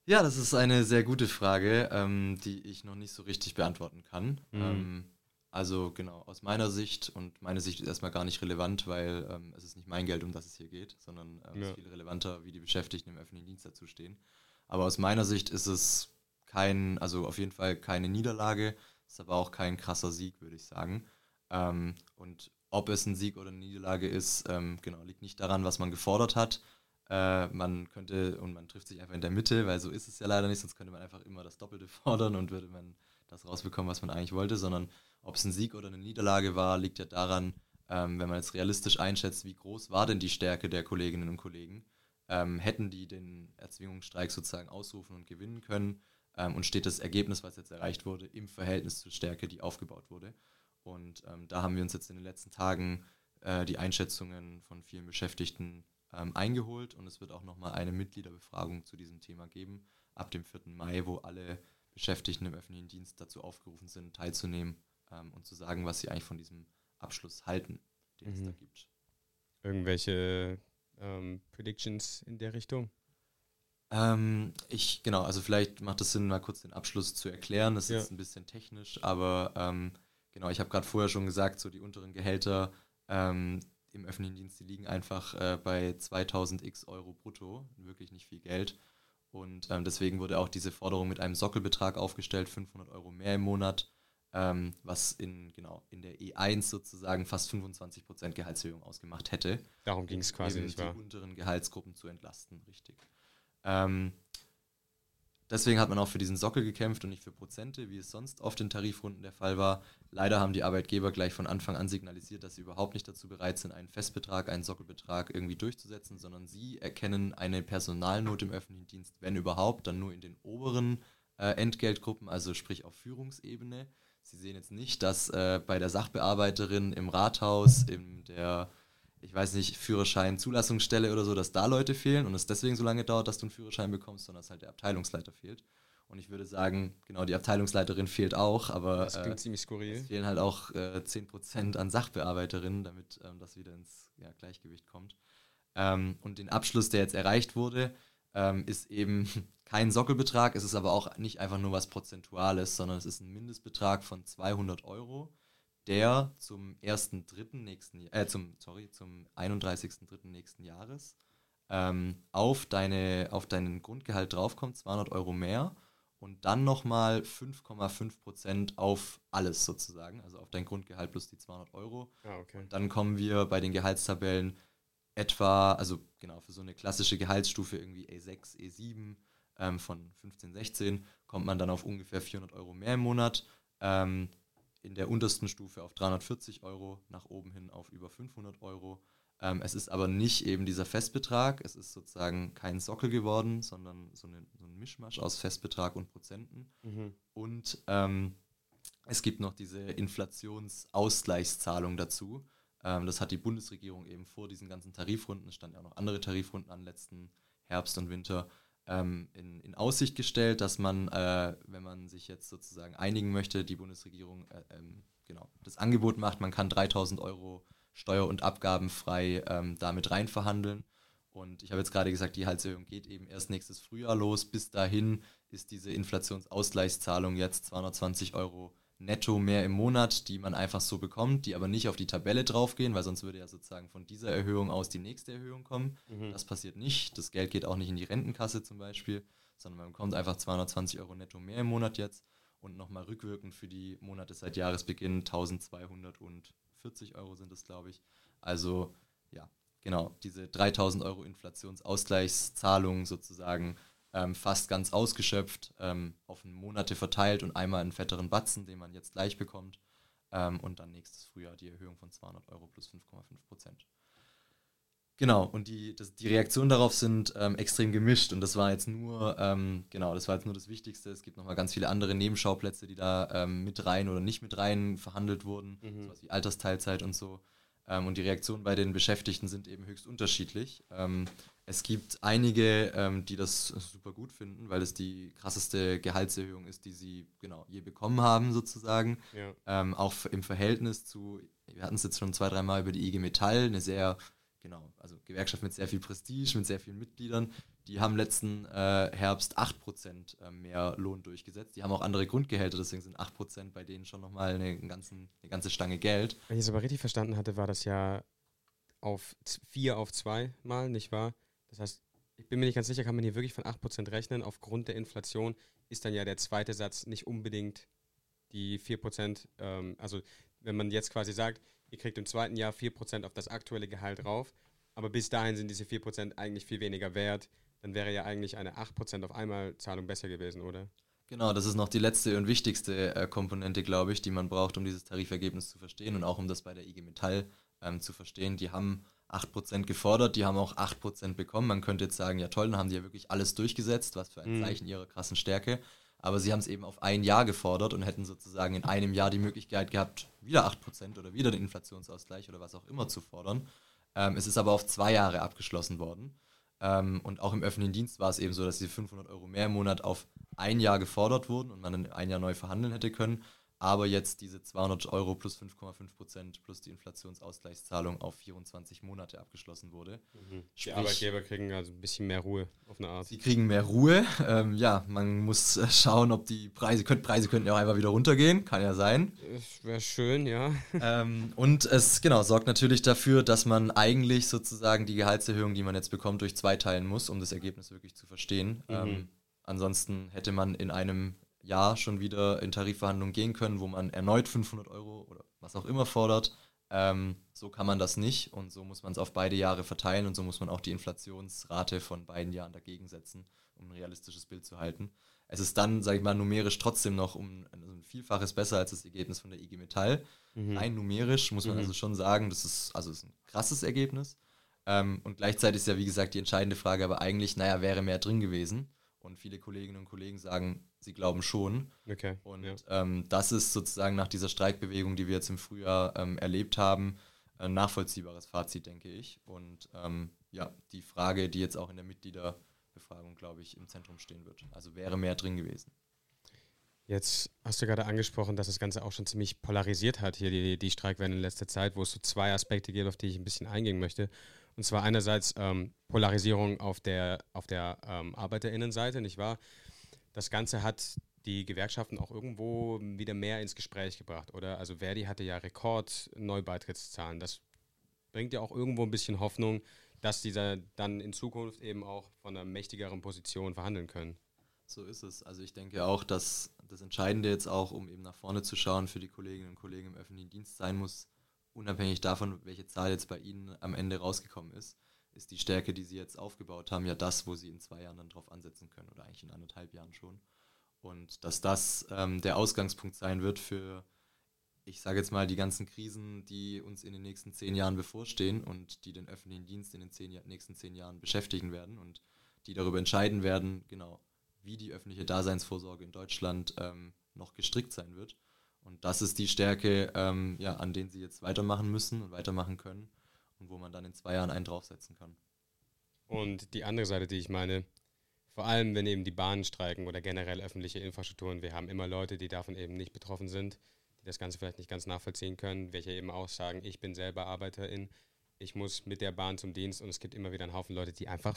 Ja, das ist eine sehr gute Frage, ähm, die ich noch nicht so richtig beantworten kann. Mhm. Ähm, also genau, aus meiner Sicht, und meine Sicht ist erstmal gar nicht relevant, weil ähm, es ist nicht mein Geld, um das es hier geht, sondern äh, ja. es ist viel relevanter, wie die Beschäftigten im öffentlichen Dienst dazu stehen. Aber aus meiner Sicht ist es kein, also auf jeden Fall keine Niederlage, ist aber auch kein krasser Sieg, würde ich sagen. Ähm, und ob es ein Sieg oder eine Niederlage ist, ähm, genau, liegt nicht daran, was man gefordert hat, äh, man könnte, und man trifft sich einfach in der Mitte, weil so ist es ja leider nicht, sonst könnte man einfach immer das Doppelte fordern und würde man das rausbekommen, was man eigentlich wollte, sondern ob es ein Sieg oder eine Niederlage war, liegt ja daran, ähm, wenn man jetzt realistisch einschätzt, wie groß war denn die Stärke der Kolleginnen und Kollegen, ähm, hätten die den Erzwingungsstreik sozusagen ausrufen und gewinnen können ähm, und steht das Ergebnis, was jetzt erreicht wurde, im Verhältnis zur Stärke, die aufgebaut wurde. Und ähm, da haben wir uns jetzt in den letzten Tagen äh, die Einschätzungen von vielen Beschäftigten ähm, eingeholt und es wird auch nochmal eine Mitgliederbefragung zu diesem Thema geben, ab dem 4. Mai, wo alle Beschäftigten im öffentlichen Dienst dazu aufgerufen sind, teilzunehmen ähm, und zu sagen, was sie eigentlich von diesem Abschluss halten, den mhm. es da mhm. gibt. Irgendwelche ähm, Predictions in der Richtung? Ähm, ich, genau, also vielleicht macht es Sinn, mal kurz den Abschluss zu erklären. Das ist ja. jetzt ein bisschen technisch, aber ähm, genau, ich habe gerade vorher schon gesagt, so die unteren Gehälter ähm, im öffentlichen Dienst, die liegen einfach äh, bei 2000 x Euro brutto, wirklich nicht viel Geld. Und ähm, deswegen wurde auch diese Forderung mit einem Sockelbetrag aufgestellt, 500 Euro mehr im Monat, ähm, was in, genau, in der E1 sozusagen fast 25% Gehaltserhöhung ausgemacht hätte. Darum ging es quasi nicht, die wahr? unteren Gehaltsgruppen zu entlasten, richtig. Ähm, Deswegen hat man auch für diesen Sockel gekämpft und nicht für Prozente, wie es sonst oft in Tarifrunden der Fall war. Leider haben die Arbeitgeber gleich von Anfang an signalisiert, dass sie überhaupt nicht dazu bereit sind, einen Festbetrag, einen Sockelbetrag irgendwie durchzusetzen, sondern sie erkennen eine Personalnot im öffentlichen Dienst, wenn überhaupt, dann nur in den oberen äh, Entgeltgruppen, also sprich auf Führungsebene. Sie sehen jetzt nicht, dass äh, bei der Sachbearbeiterin im Rathaus, in der ich weiß nicht, Führerschein, Zulassungsstelle oder so, dass da Leute fehlen und es deswegen so lange dauert, dass du einen Führerschein bekommst, sondern dass halt der Abteilungsleiter fehlt. Und ich würde sagen, genau, die Abteilungsleiterin fehlt auch, aber das klingt äh, ziemlich skurril. es fehlen halt auch äh, 10% an Sachbearbeiterinnen, damit ähm, das wieder ins ja, Gleichgewicht kommt. Ähm, und den Abschluss, der jetzt erreicht wurde, ähm, ist eben kein Sockelbetrag, es ist aber auch nicht einfach nur was Prozentuales, sondern es ist ein Mindestbetrag von 200 Euro der zum 1.3. nächsten äh, zum, sorry, zum 31.3. nächsten Jahres ähm, auf, deine, auf deinen Grundgehalt draufkommt, 200 Euro mehr und dann nochmal 5,5% auf alles sozusagen, also auf dein Grundgehalt plus die 200 Euro. Ah, okay. Und dann kommen wir bei den Gehaltstabellen etwa, also genau, für so eine klassische Gehaltsstufe irgendwie E6, E7 ähm, von 15, 16 kommt man dann auf ungefähr 400 Euro mehr im Monat. Ähm, in der untersten Stufe auf 340 Euro, nach oben hin auf über 500 Euro. Ähm, es ist aber nicht eben dieser Festbetrag, es ist sozusagen kein Sockel geworden, sondern so, eine, so ein Mischmasch aus Festbetrag und Prozenten. Mhm. Und ähm, es gibt noch diese Inflationsausgleichszahlung dazu. Ähm, das hat die Bundesregierung eben vor diesen ganzen Tarifrunden, es standen ja auch noch andere Tarifrunden an letzten Herbst und Winter, ähm, in, in, Aussicht gestellt, dass man, äh, wenn man sich jetzt sozusagen einigen möchte, die Bundesregierung äh, ähm, genau das Angebot macht, man kann 3000 Euro steuer- und abgabenfrei ähm, damit rein verhandeln. Und ich habe jetzt gerade gesagt, die Gehaltserhöhung geht eben erst nächstes Frühjahr los. Bis dahin ist diese Inflationsausgleichszahlung jetzt 220 Euro netto mehr im Monat, die man einfach so bekommt, die aber nicht auf die Tabelle draufgehen, weil sonst würde ja sozusagen von dieser Erhöhung aus die nächste Erhöhung kommen. Mhm. Das passiert nicht. Das Geld geht auch nicht in die Rentenkasse zum Beispiel, sondern man bekommt einfach 220 Euro netto mehr im Monat jetzt und nochmal rückwirkend für die Monate seit Jahresbeginn 1240 Euro sind es, glaube ich. Also ja, genau, diese 3000 Euro Inflationsausgleichszahlung sozusagen ähm, fast ganz ausgeschöpft, ähm, auf Monate verteilt und einmal einen fetteren Batzen, den man jetzt gleich bekommt. Ähm, und dann nächstes Frühjahr die Erhöhung von 200 Euro plus 5,5 Prozent. Genau, und die, das, die Reaktionen darauf sind ähm, extrem gemischt und das war jetzt nur, ähm, genau, das war jetzt nur das Wichtigste. Es gibt nochmal ganz viele andere Nebenschauplätze, die da ähm, mit rein oder nicht mit rein verhandelt wurden, mhm. sowas wie Altersteilzeit und so. Ähm, und die Reaktionen bei den Beschäftigten sind eben höchst unterschiedlich. Ähm, es gibt einige, ähm, die das super gut finden, weil es die krasseste Gehaltserhöhung ist, die sie genau je bekommen haben, sozusagen. Ja. Ähm, auch im Verhältnis zu, wir hatten es jetzt schon zwei, dreimal über die IG Metall, eine sehr, genau, also Gewerkschaft mit sehr viel Prestige, mit sehr vielen Mitgliedern. Die haben letzten äh, Herbst 8% äh, mehr Lohn durchgesetzt. Die haben auch andere Grundgehälter, deswegen sind 8% bei denen schon nochmal eine, eine ganze Stange Geld. Wenn ich es aber richtig verstanden hatte, war das ja auf 4 auf 2 mal, nicht wahr? Das heißt, ich bin mir nicht ganz sicher, kann man hier wirklich von 8% rechnen? Aufgrund der Inflation ist dann ja der zweite Satz nicht unbedingt die 4%. Ähm, also wenn man jetzt quasi sagt, ihr kriegt im zweiten Jahr 4% auf das aktuelle Gehalt drauf, aber bis dahin sind diese 4% eigentlich viel weniger wert, dann wäre ja eigentlich eine 8% auf einmal Zahlung besser gewesen, oder? Genau, das ist noch die letzte und wichtigste äh, Komponente, glaube ich, die man braucht, um dieses Tarifergebnis zu verstehen und auch um das bei der IG Metall ähm, zu verstehen. Die haben 8% gefordert, die haben auch 8% bekommen. Man könnte jetzt sagen, ja toll, dann haben die ja wirklich alles durchgesetzt, was für ein mhm. Zeichen ihrer krassen Stärke. Aber sie haben es eben auf ein Jahr gefordert und hätten sozusagen in einem Jahr die Möglichkeit gehabt, wieder 8% oder wieder den Inflationsausgleich oder was auch immer zu fordern. Ähm, es ist aber auf zwei Jahre abgeschlossen worden. Ähm, und auch im öffentlichen Dienst war es eben so, dass die 500 Euro mehr im Monat auf ein Jahr gefordert wurden und man dann ein Jahr neu verhandeln hätte können aber jetzt diese 200 Euro plus 5,5 Prozent plus die Inflationsausgleichszahlung auf 24 Monate abgeschlossen wurde. Mhm. Die Sprich, Arbeitgeber kriegen also ein bisschen mehr Ruhe auf eine Art. Sie kriegen mehr Ruhe. Ähm, ja, man muss äh, schauen, ob die Preise, könnt, Preise könnten ja auch einfach wieder runtergehen, kann ja sein. Wäre schön, ja. Ähm, und es genau sorgt natürlich dafür, dass man eigentlich sozusagen die Gehaltserhöhung, die man jetzt bekommt, durch zwei teilen muss, um das Ergebnis wirklich zu verstehen. Mhm. Ähm, ansonsten hätte man in einem Jahr schon wieder in Tarifverhandlungen gehen können, wo man erneut 500 Euro oder was auch immer fordert. Ähm, so kann man das nicht und so muss man es auf beide Jahre verteilen und so muss man auch die Inflationsrate von beiden Jahren dagegen setzen, um ein realistisches Bild zu halten. Es ist dann, sage ich mal, numerisch trotzdem noch um also ein Vielfaches besser als das Ergebnis von der IG Metall. Mhm. Rein numerisch muss man mhm. also schon sagen, das ist, also ist ein krasses Ergebnis. Ähm, und gleichzeitig ist ja, wie gesagt, die entscheidende Frage aber eigentlich, naja, wäre mehr drin gewesen. Und viele Kolleginnen und Kollegen sagen, sie glauben schon. Okay. Und ja. ähm, das ist sozusagen nach dieser Streikbewegung, die wir jetzt im Frühjahr ähm, erlebt haben, ein nachvollziehbares Fazit, denke ich. Und ähm, ja, die Frage, die jetzt auch in der Mitgliederbefragung, glaube ich, im Zentrum stehen wird. Also wäre mehr drin gewesen. Jetzt hast du gerade angesprochen, dass das Ganze auch schon ziemlich polarisiert hat, hier die, die Streikwelle in letzter Zeit, wo es so zwei Aspekte gibt, auf die ich ein bisschen eingehen möchte. Und zwar einerseits ähm, Polarisierung auf der, auf der ähm, ArbeiterInnenseite, nicht wahr? Das Ganze hat die Gewerkschaften auch irgendwo wieder mehr ins Gespräch gebracht, oder? Also Verdi hatte ja Rekord-Neubeitrittszahlen. Das bringt ja auch irgendwo ein bisschen Hoffnung, dass dieser dann in Zukunft eben auch von einer mächtigeren Position verhandeln können. So ist es. Also ich denke auch, dass das Entscheidende jetzt auch, um eben nach vorne zu schauen, für die Kolleginnen und Kollegen im öffentlichen Dienst sein muss, unabhängig davon, welche Zahl jetzt bei Ihnen am Ende rausgekommen ist, ist die Stärke, die Sie jetzt aufgebaut haben, ja das, wo Sie in zwei Jahren dann drauf ansetzen können oder eigentlich in anderthalb Jahren schon. Und dass das ähm, der Ausgangspunkt sein wird für, ich sage jetzt mal, die ganzen Krisen, die uns in den nächsten zehn Jahren bevorstehen und die den öffentlichen Dienst in den zehn, nächsten zehn Jahren beschäftigen werden und die darüber entscheiden werden, genau, wie die öffentliche Daseinsvorsorge in Deutschland ähm, noch gestrickt sein wird. Und das ist die Stärke, ähm, ja, an denen sie jetzt weitermachen müssen und weitermachen können und wo man dann in zwei Jahren einen draufsetzen kann. Und die andere Seite, die ich meine, vor allem wenn eben die Bahnen streiken oder generell öffentliche Infrastrukturen, wir haben immer Leute, die davon eben nicht betroffen sind, die das Ganze vielleicht nicht ganz nachvollziehen können, welche eben auch sagen, ich bin selber Arbeiterin, ich muss mit der Bahn zum Dienst und es gibt immer wieder einen Haufen Leute, die einfach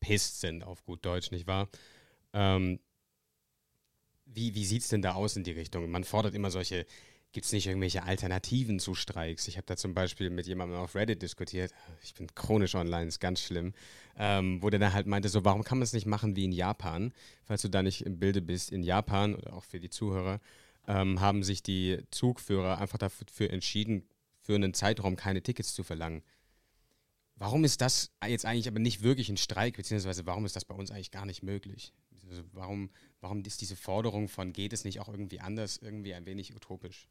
pisst sind, auf gut Deutsch, nicht wahr? Ähm, wie wie sieht es denn da aus in die Richtung? Man fordert immer solche, gibt es nicht irgendwelche Alternativen zu Streiks? Ich habe da zum Beispiel mit jemandem auf Reddit diskutiert, ich bin chronisch online, ist ganz schlimm, ähm, wo der dann halt meinte, so, warum kann man es nicht machen wie in Japan? Falls du da nicht im Bilde bist, in Japan oder auch für die Zuhörer, ähm, haben sich die Zugführer einfach dafür entschieden, für einen Zeitraum keine Tickets zu verlangen. Warum ist das jetzt eigentlich aber nicht wirklich ein Streik, beziehungsweise warum ist das bei uns eigentlich gar nicht möglich? Also warum, warum ist diese Forderung von geht es nicht auch irgendwie anders irgendwie ein wenig utopisch?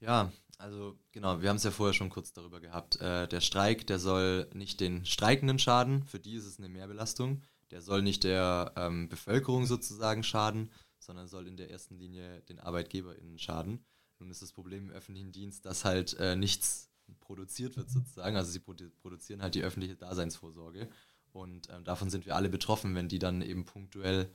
Ja, also genau, wir haben es ja vorher schon kurz darüber gehabt. Äh, der Streik, der soll nicht den Streikenden schaden, für die ist es eine Mehrbelastung. Der soll nicht der ähm, Bevölkerung sozusagen schaden, sondern soll in der ersten Linie den ArbeitgeberInnen schaden. Nun ist das Problem im öffentlichen Dienst, dass halt äh, nichts produziert wird sozusagen. Also sie produ produzieren halt die öffentliche Daseinsvorsorge. Und ähm, davon sind wir alle betroffen, wenn die dann eben punktuell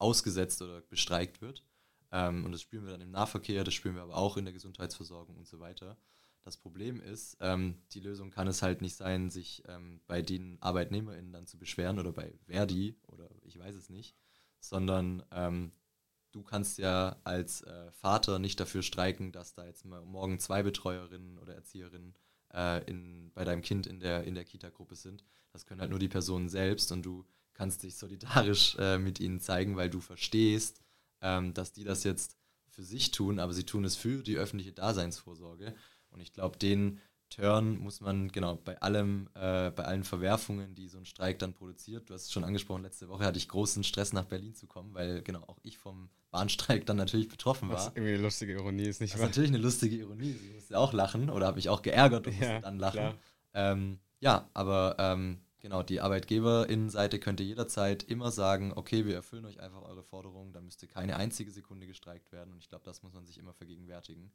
ausgesetzt oder bestreikt wird. Ähm, und das spüren wir dann im Nahverkehr, das spüren wir aber auch in der Gesundheitsversorgung und so weiter. Das Problem ist, ähm, die Lösung kann es halt nicht sein, sich ähm, bei den ArbeitnehmerInnen dann zu beschweren oder bei Verdi oder ich weiß es nicht, sondern ähm, du kannst ja als äh, Vater nicht dafür streiken, dass da jetzt mal morgen zwei Betreuerinnen oder Erzieherinnen äh, in, bei deinem Kind in der, in der Kita-Gruppe sind. Das können halt nur die Personen selbst und du kannst dich solidarisch äh, mit ihnen zeigen, weil du verstehst, ähm, dass die das jetzt für sich tun, aber sie tun es für die öffentliche Daseinsvorsorge. Und ich glaube, den Turn muss man, genau, bei allem, äh, bei allen Verwerfungen, die so ein Streik dann produziert, du hast es schon angesprochen, letzte Woche hatte ich großen Stress nach Berlin zu kommen, weil genau auch ich vom Bahnstreik dann natürlich betroffen war. Was irgendwie eine lustige Ironie ist, nicht wahr? Das ist natürlich eine lustige Ironie. Sie musste auch lachen oder habe ich auch geärgert und ja, musste dann lachen. Ähm, ja, aber ähm, genau, die Arbeitgeberinnenseite könnte jederzeit immer sagen, okay, wir erfüllen euch einfach eure Forderungen, da müsste keine einzige Sekunde gestreikt werden. Und ich glaube, das muss man sich immer vergegenwärtigen,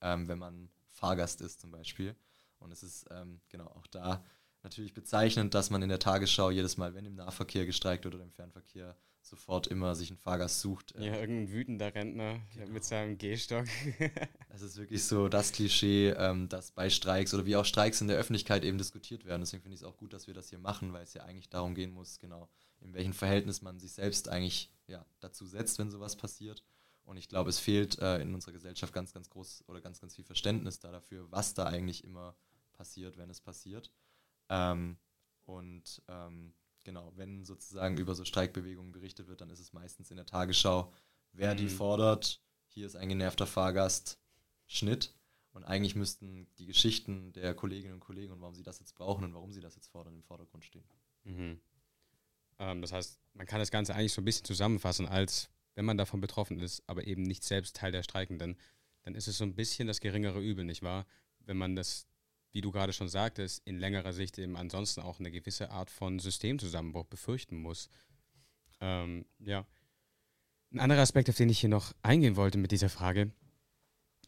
ähm, wenn man Fahrgast ist zum Beispiel. Und es ist ähm, genau auch da natürlich bezeichnend, dass man in der Tagesschau jedes Mal, wenn im Nahverkehr gestreikt wird oder im Fernverkehr, sofort immer sich einen Fahrgast sucht. Ja, irgendein wütender Rentner genau. mit seinem Gehstock. Es ist wirklich so das Klischee, ähm, dass bei Streiks oder wie auch Streiks in der Öffentlichkeit eben diskutiert werden. Deswegen finde ich es auch gut, dass wir das hier machen, weil es ja eigentlich darum gehen muss, genau, in welchem Verhältnis man sich selbst eigentlich ja, dazu setzt, wenn sowas passiert. Und ich glaube, es fehlt äh, in unserer Gesellschaft ganz, ganz groß oder ganz, ganz viel Verständnis da dafür, was da eigentlich immer passiert, wenn es passiert. Ähm, und ähm, genau, wenn sozusagen über so Streikbewegungen berichtet wird, dann ist es meistens in der Tagesschau, wer mhm. die fordert, hier ist ein genervter Fahrgast, Schnitt. Und eigentlich müssten die Geschichten der Kolleginnen und Kollegen und warum sie das jetzt brauchen und warum sie das jetzt fordern, im Vordergrund stehen. Mhm. Ähm, das heißt, man kann das Ganze eigentlich so ein bisschen zusammenfassen, als wenn man davon betroffen ist, aber eben nicht selbst Teil der Streikenden, dann ist es so ein bisschen das geringere Übel, nicht wahr? Wenn man das wie du gerade schon sagtest, in längerer Sicht eben ansonsten auch eine gewisse Art von Systemzusammenbruch befürchten muss. Ähm, ja. Ein anderer Aspekt, auf den ich hier noch eingehen wollte mit dieser Frage,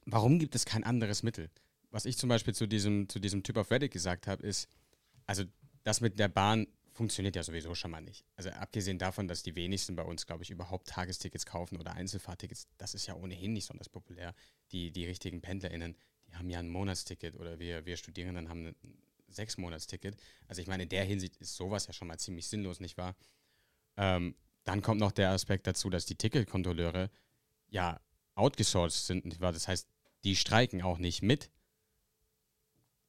warum gibt es kein anderes Mittel? Was ich zum Beispiel zu diesem, zu diesem Typ auf Reddit gesagt habe, ist, also das mit der Bahn funktioniert ja sowieso schon mal nicht. Also abgesehen davon, dass die wenigsten bei uns, glaube ich, überhaupt Tagestickets kaufen oder Einzelfahrtickets, das ist ja ohnehin nicht besonders populär. Die, die richtigen PendlerInnen, haben ja ein Monatsticket oder wir, wir Studierenden haben ein Sechs-Monats-Ticket. Also ich meine, in der Hinsicht ist sowas ja schon mal ziemlich sinnlos, nicht wahr? Ähm, dann kommt noch der Aspekt dazu, dass die Ticketkontrolleure ja outgesourced sind, nicht wahr? Das heißt, die streiken auch nicht mit.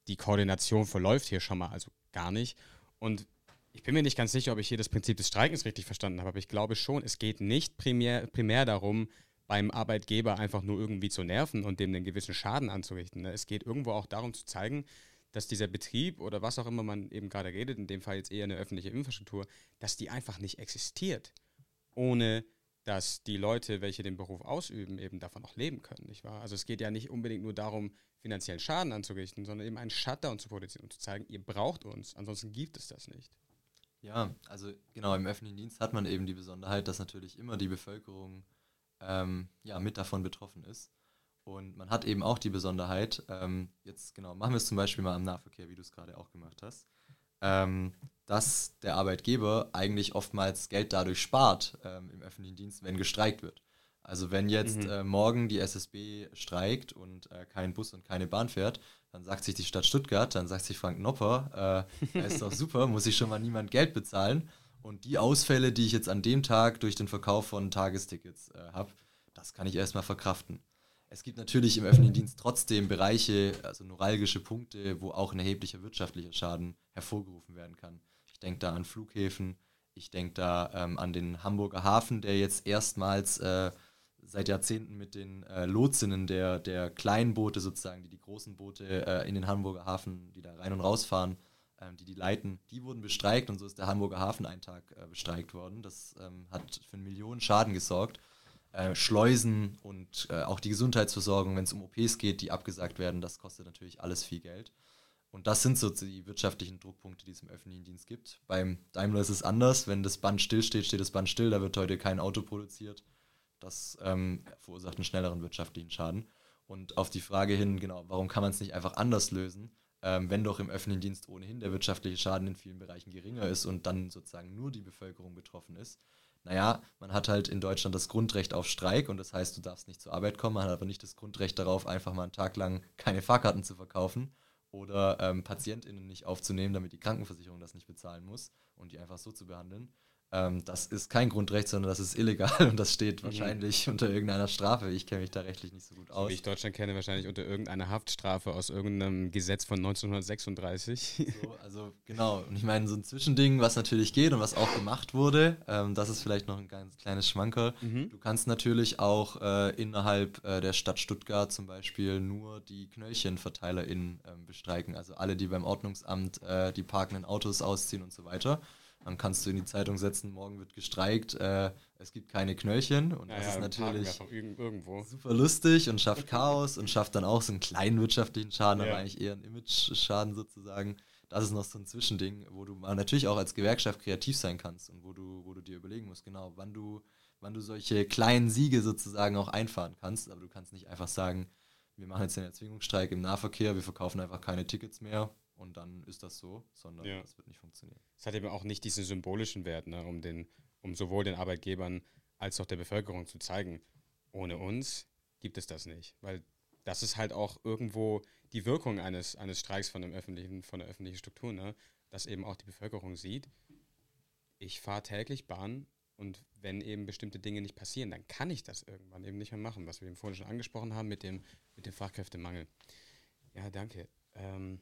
Die Koordination verläuft hier schon mal also gar nicht. Und ich bin mir nicht ganz sicher, ob ich hier das Prinzip des Streikens richtig verstanden habe, aber ich glaube schon, es geht nicht primär, primär darum, beim Arbeitgeber einfach nur irgendwie zu nerven und dem einen gewissen Schaden anzurichten. Ne? Es geht irgendwo auch darum zu zeigen, dass dieser Betrieb oder was auch immer man eben gerade redet, in dem Fall jetzt eher eine öffentliche Infrastruktur, dass die einfach nicht existiert, ohne dass die Leute, welche den Beruf ausüben, eben davon auch leben können, nicht wahr? Also es geht ja nicht unbedingt nur darum, finanziellen Schaden anzurichten, sondern eben einen Shutdown zu produzieren und zu zeigen, ihr braucht uns, ansonsten gibt es das nicht. Ja, also genau, im öffentlichen Dienst hat man eben die Besonderheit, dass natürlich immer die Bevölkerung ähm, ja, mit davon betroffen ist. Und man hat eben auch die Besonderheit, ähm, jetzt genau, machen wir es zum Beispiel mal am Nahverkehr, wie du es gerade auch gemacht hast, ähm, dass der Arbeitgeber eigentlich oftmals Geld dadurch spart ähm, im öffentlichen Dienst, wenn gestreikt wird. Also wenn jetzt mhm. äh, morgen die SSB streikt und äh, kein Bus und keine Bahn fährt, dann sagt sich die Stadt Stuttgart, dann sagt sich Frank Nopper, äh, ist doch super, muss ich schon mal niemand Geld bezahlen. Und die Ausfälle, die ich jetzt an dem Tag durch den Verkauf von Tagestickets äh, habe, das kann ich erstmal verkraften. Es gibt natürlich im öffentlichen Dienst trotzdem Bereiche, also neuralgische Punkte, wo auch ein erheblicher wirtschaftlicher Schaden hervorgerufen werden kann. Ich denke da an Flughäfen, ich denke da ähm, an den Hamburger Hafen, der jetzt erstmals äh, seit Jahrzehnten mit den äh, Lotsinnen der, der kleinen Boote sozusagen, die die großen Boote äh, in den Hamburger Hafen, die da rein und raus fahren, ähm, die die leiten, die wurden bestreikt und so ist der Hamburger Hafen einen Tag äh, bestreikt worden. Das ähm, hat für einen Millionen Schaden gesorgt. Äh, Schleusen und äh, auch die Gesundheitsversorgung, wenn es um OPs geht, die abgesagt werden, das kostet natürlich alles viel Geld. Und das sind so die wirtschaftlichen Druckpunkte, die es im öffentlichen Dienst gibt. Beim Daimler ist es anders. Wenn das Band stillsteht, steht das Band still. Da wird heute kein Auto produziert. Das ähm, verursacht einen schnelleren wirtschaftlichen Schaden. Und auf die Frage hin, genau, warum kann man es nicht einfach anders lösen? Ähm, wenn doch im öffentlichen Dienst ohnehin der wirtschaftliche Schaden in vielen Bereichen geringer ist und dann sozusagen nur die Bevölkerung betroffen ist. Naja, man hat halt in Deutschland das Grundrecht auf Streik und das heißt, du darfst nicht zur Arbeit kommen, man hat aber nicht das Grundrecht darauf, einfach mal einen Tag lang keine Fahrkarten zu verkaufen oder ähm, PatientInnen nicht aufzunehmen, damit die Krankenversicherung das nicht bezahlen muss und die einfach so zu behandeln. Ähm, das ist kein Grundrecht, sondern das ist illegal und das steht mhm. wahrscheinlich unter irgendeiner Strafe. Ich kenne mich da rechtlich nicht so gut aus. wie ich Deutschland kenne, wahrscheinlich unter irgendeiner Haftstrafe aus irgendeinem Gesetz von 1936. So, also genau. Und ich meine, so ein Zwischending, was natürlich geht und was auch gemacht wurde, ähm, das ist vielleicht noch ein ganz kleines Schmankerl. Mhm. Du kannst natürlich auch äh, innerhalb äh, der Stadt Stuttgart zum Beispiel nur die KnöllchenverteilerInnen äh, bestreiken. Also alle, die beim Ordnungsamt äh, die parkenden Autos ausziehen und so weiter. Dann kannst du in die Zeitung setzen, morgen wird gestreikt, äh, es gibt keine Knöllchen. Und ja, das ja, ist natürlich irgendwo. super lustig und schafft Chaos und schafft dann auch so einen kleinen wirtschaftlichen Schaden, ja. aber eigentlich eher einen Image-Schaden sozusagen. das ist noch so ein Zwischending, wo du natürlich auch als Gewerkschaft kreativ sein kannst und wo du, wo du dir überlegen musst, genau, wann du, wann du solche kleinen Siege sozusagen auch einfahren kannst. Aber du kannst nicht einfach sagen, wir machen jetzt den Erzwingungsstreik im Nahverkehr, wir verkaufen einfach keine Tickets mehr und dann ist das so, sondern ja. das wird nicht funktionieren. Es hat eben auch nicht diesen symbolischen Wert, ne, um, den, um sowohl den Arbeitgebern als auch der Bevölkerung zu zeigen, ohne uns gibt es das nicht. Weil das ist halt auch irgendwo die Wirkung eines, eines Streiks von, dem öffentlichen, von der öffentlichen Struktur, ne? dass eben auch die Bevölkerung sieht, ich fahre täglich Bahn und wenn eben bestimmte Dinge nicht passieren, dann kann ich das irgendwann eben nicht mehr machen, was wir eben vorhin schon angesprochen haben mit dem, mit dem Fachkräftemangel. Ja, danke. Ähm,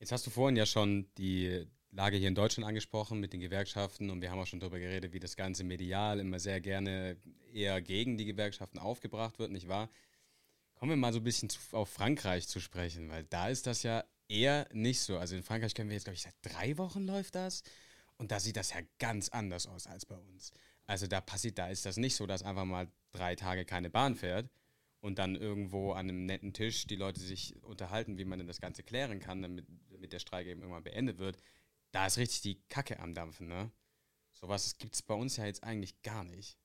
jetzt hast du vorhin ja schon die Lage hier in Deutschland angesprochen mit den Gewerkschaften und wir haben auch schon darüber geredet, wie das Ganze medial immer sehr gerne eher gegen die Gewerkschaften aufgebracht wird, nicht wahr? Kommen wir mal so ein bisschen zu, auf Frankreich zu sprechen, weil da ist das ja eher nicht so. Also in Frankreich können wir jetzt, glaube ich, seit drei Wochen läuft das. Und da sieht das ja ganz anders aus als bei uns. Also da passiert, da ist das nicht so, dass einfach mal drei Tage keine Bahn fährt und dann irgendwo an einem netten Tisch die Leute sich unterhalten, wie man denn das Ganze klären kann, damit, damit der Streik eben irgendwann beendet wird. Da ist richtig die Kacke am Dampfen, ne? Sowas gibt es bei uns ja jetzt eigentlich gar nicht.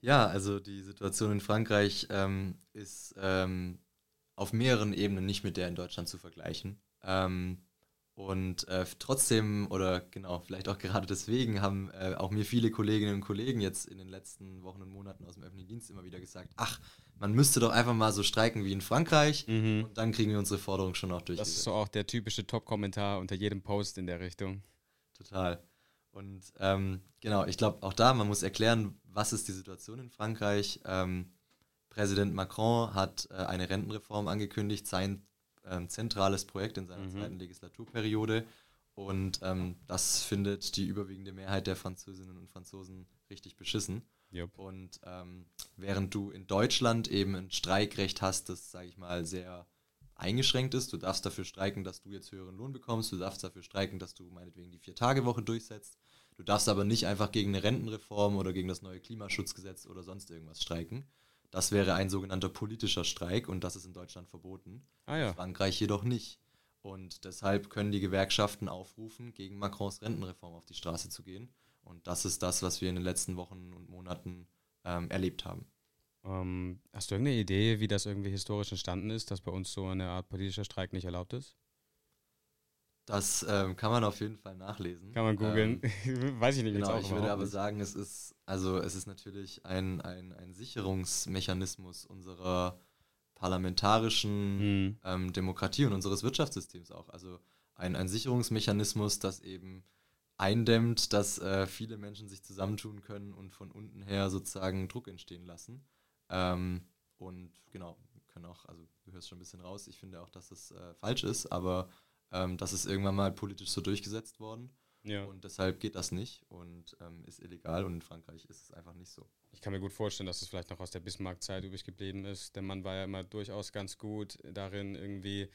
Ja, also die Situation in Frankreich ähm, ist ähm, auf mehreren Ebenen nicht mit der in Deutschland zu vergleichen. Ähm, und äh, trotzdem, oder genau, vielleicht auch gerade deswegen, haben äh, auch mir viele Kolleginnen und Kollegen jetzt in den letzten Wochen und Monaten aus dem öffentlichen Dienst immer wieder gesagt, ach, man müsste doch einfach mal so streiken wie in Frankreich mhm. und dann kriegen wir unsere Forderung schon auch durch. Das ist so auch der typische Top-Kommentar unter jedem Post in der Richtung. Total. Und ähm, genau, ich glaube auch da, man muss erklären, was ist die Situation in Frankreich. Ähm, Präsident Macron hat äh, eine Rentenreform angekündigt, sein ähm, zentrales Projekt in seiner mhm. zweiten Legislaturperiode. Und ähm, das findet die überwiegende Mehrheit der Französinnen und Franzosen richtig beschissen. Yep. Und ähm, während du in Deutschland eben ein Streikrecht hast, das, sage ich mal, sehr eingeschränkt ist, du darfst dafür streiken, dass du jetzt höheren Lohn bekommst, du darfst dafür streiken, dass du meinetwegen die Vier-Tage-Woche durchsetzt, du darfst aber nicht einfach gegen eine Rentenreform oder gegen das neue Klimaschutzgesetz oder sonst irgendwas streiken. Das wäre ein sogenannter politischer Streik und das ist in Deutschland verboten. Ah, ja. Frankreich jedoch nicht. Und deshalb können die Gewerkschaften aufrufen, gegen Macrons Rentenreform auf die Straße zu gehen. Und das ist das, was wir in den letzten Wochen und Monaten ähm, erlebt haben. Ähm, hast du irgendeine Idee, wie das irgendwie historisch entstanden ist, dass bei uns so eine Art politischer Streik nicht erlaubt ist? Das ähm, kann man auf jeden Fall nachlesen. Kann man googeln. Ähm, Weiß ich nicht. Genau, ich würde aber sagen, es ist, also es ist natürlich ein, ein, ein Sicherungsmechanismus unserer parlamentarischen hm. ähm, Demokratie und unseres Wirtschaftssystems auch. Also ein, ein Sicherungsmechanismus, das eben eindämmt, dass äh, viele Menschen sich zusammentun können und von unten her sozusagen Druck entstehen lassen. Ähm, und genau, können auch, also du hörst schon ein bisschen raus, ich finde auch, dass das äh, falsch ist, aber ähm, das ist irgendwann mal politisch so durchgesetzt worden. Ja. Und deshalb geht das nicht und ähm, ist illegal und in Frankreich ist es einfach nicht so. Ich kann mir gut vorstellen, dass es vielleicht noch aus der Bismarck-Zeit übrig geblieben ist. Der Mann war ja immer durchaus ganz gut darin, irgendwie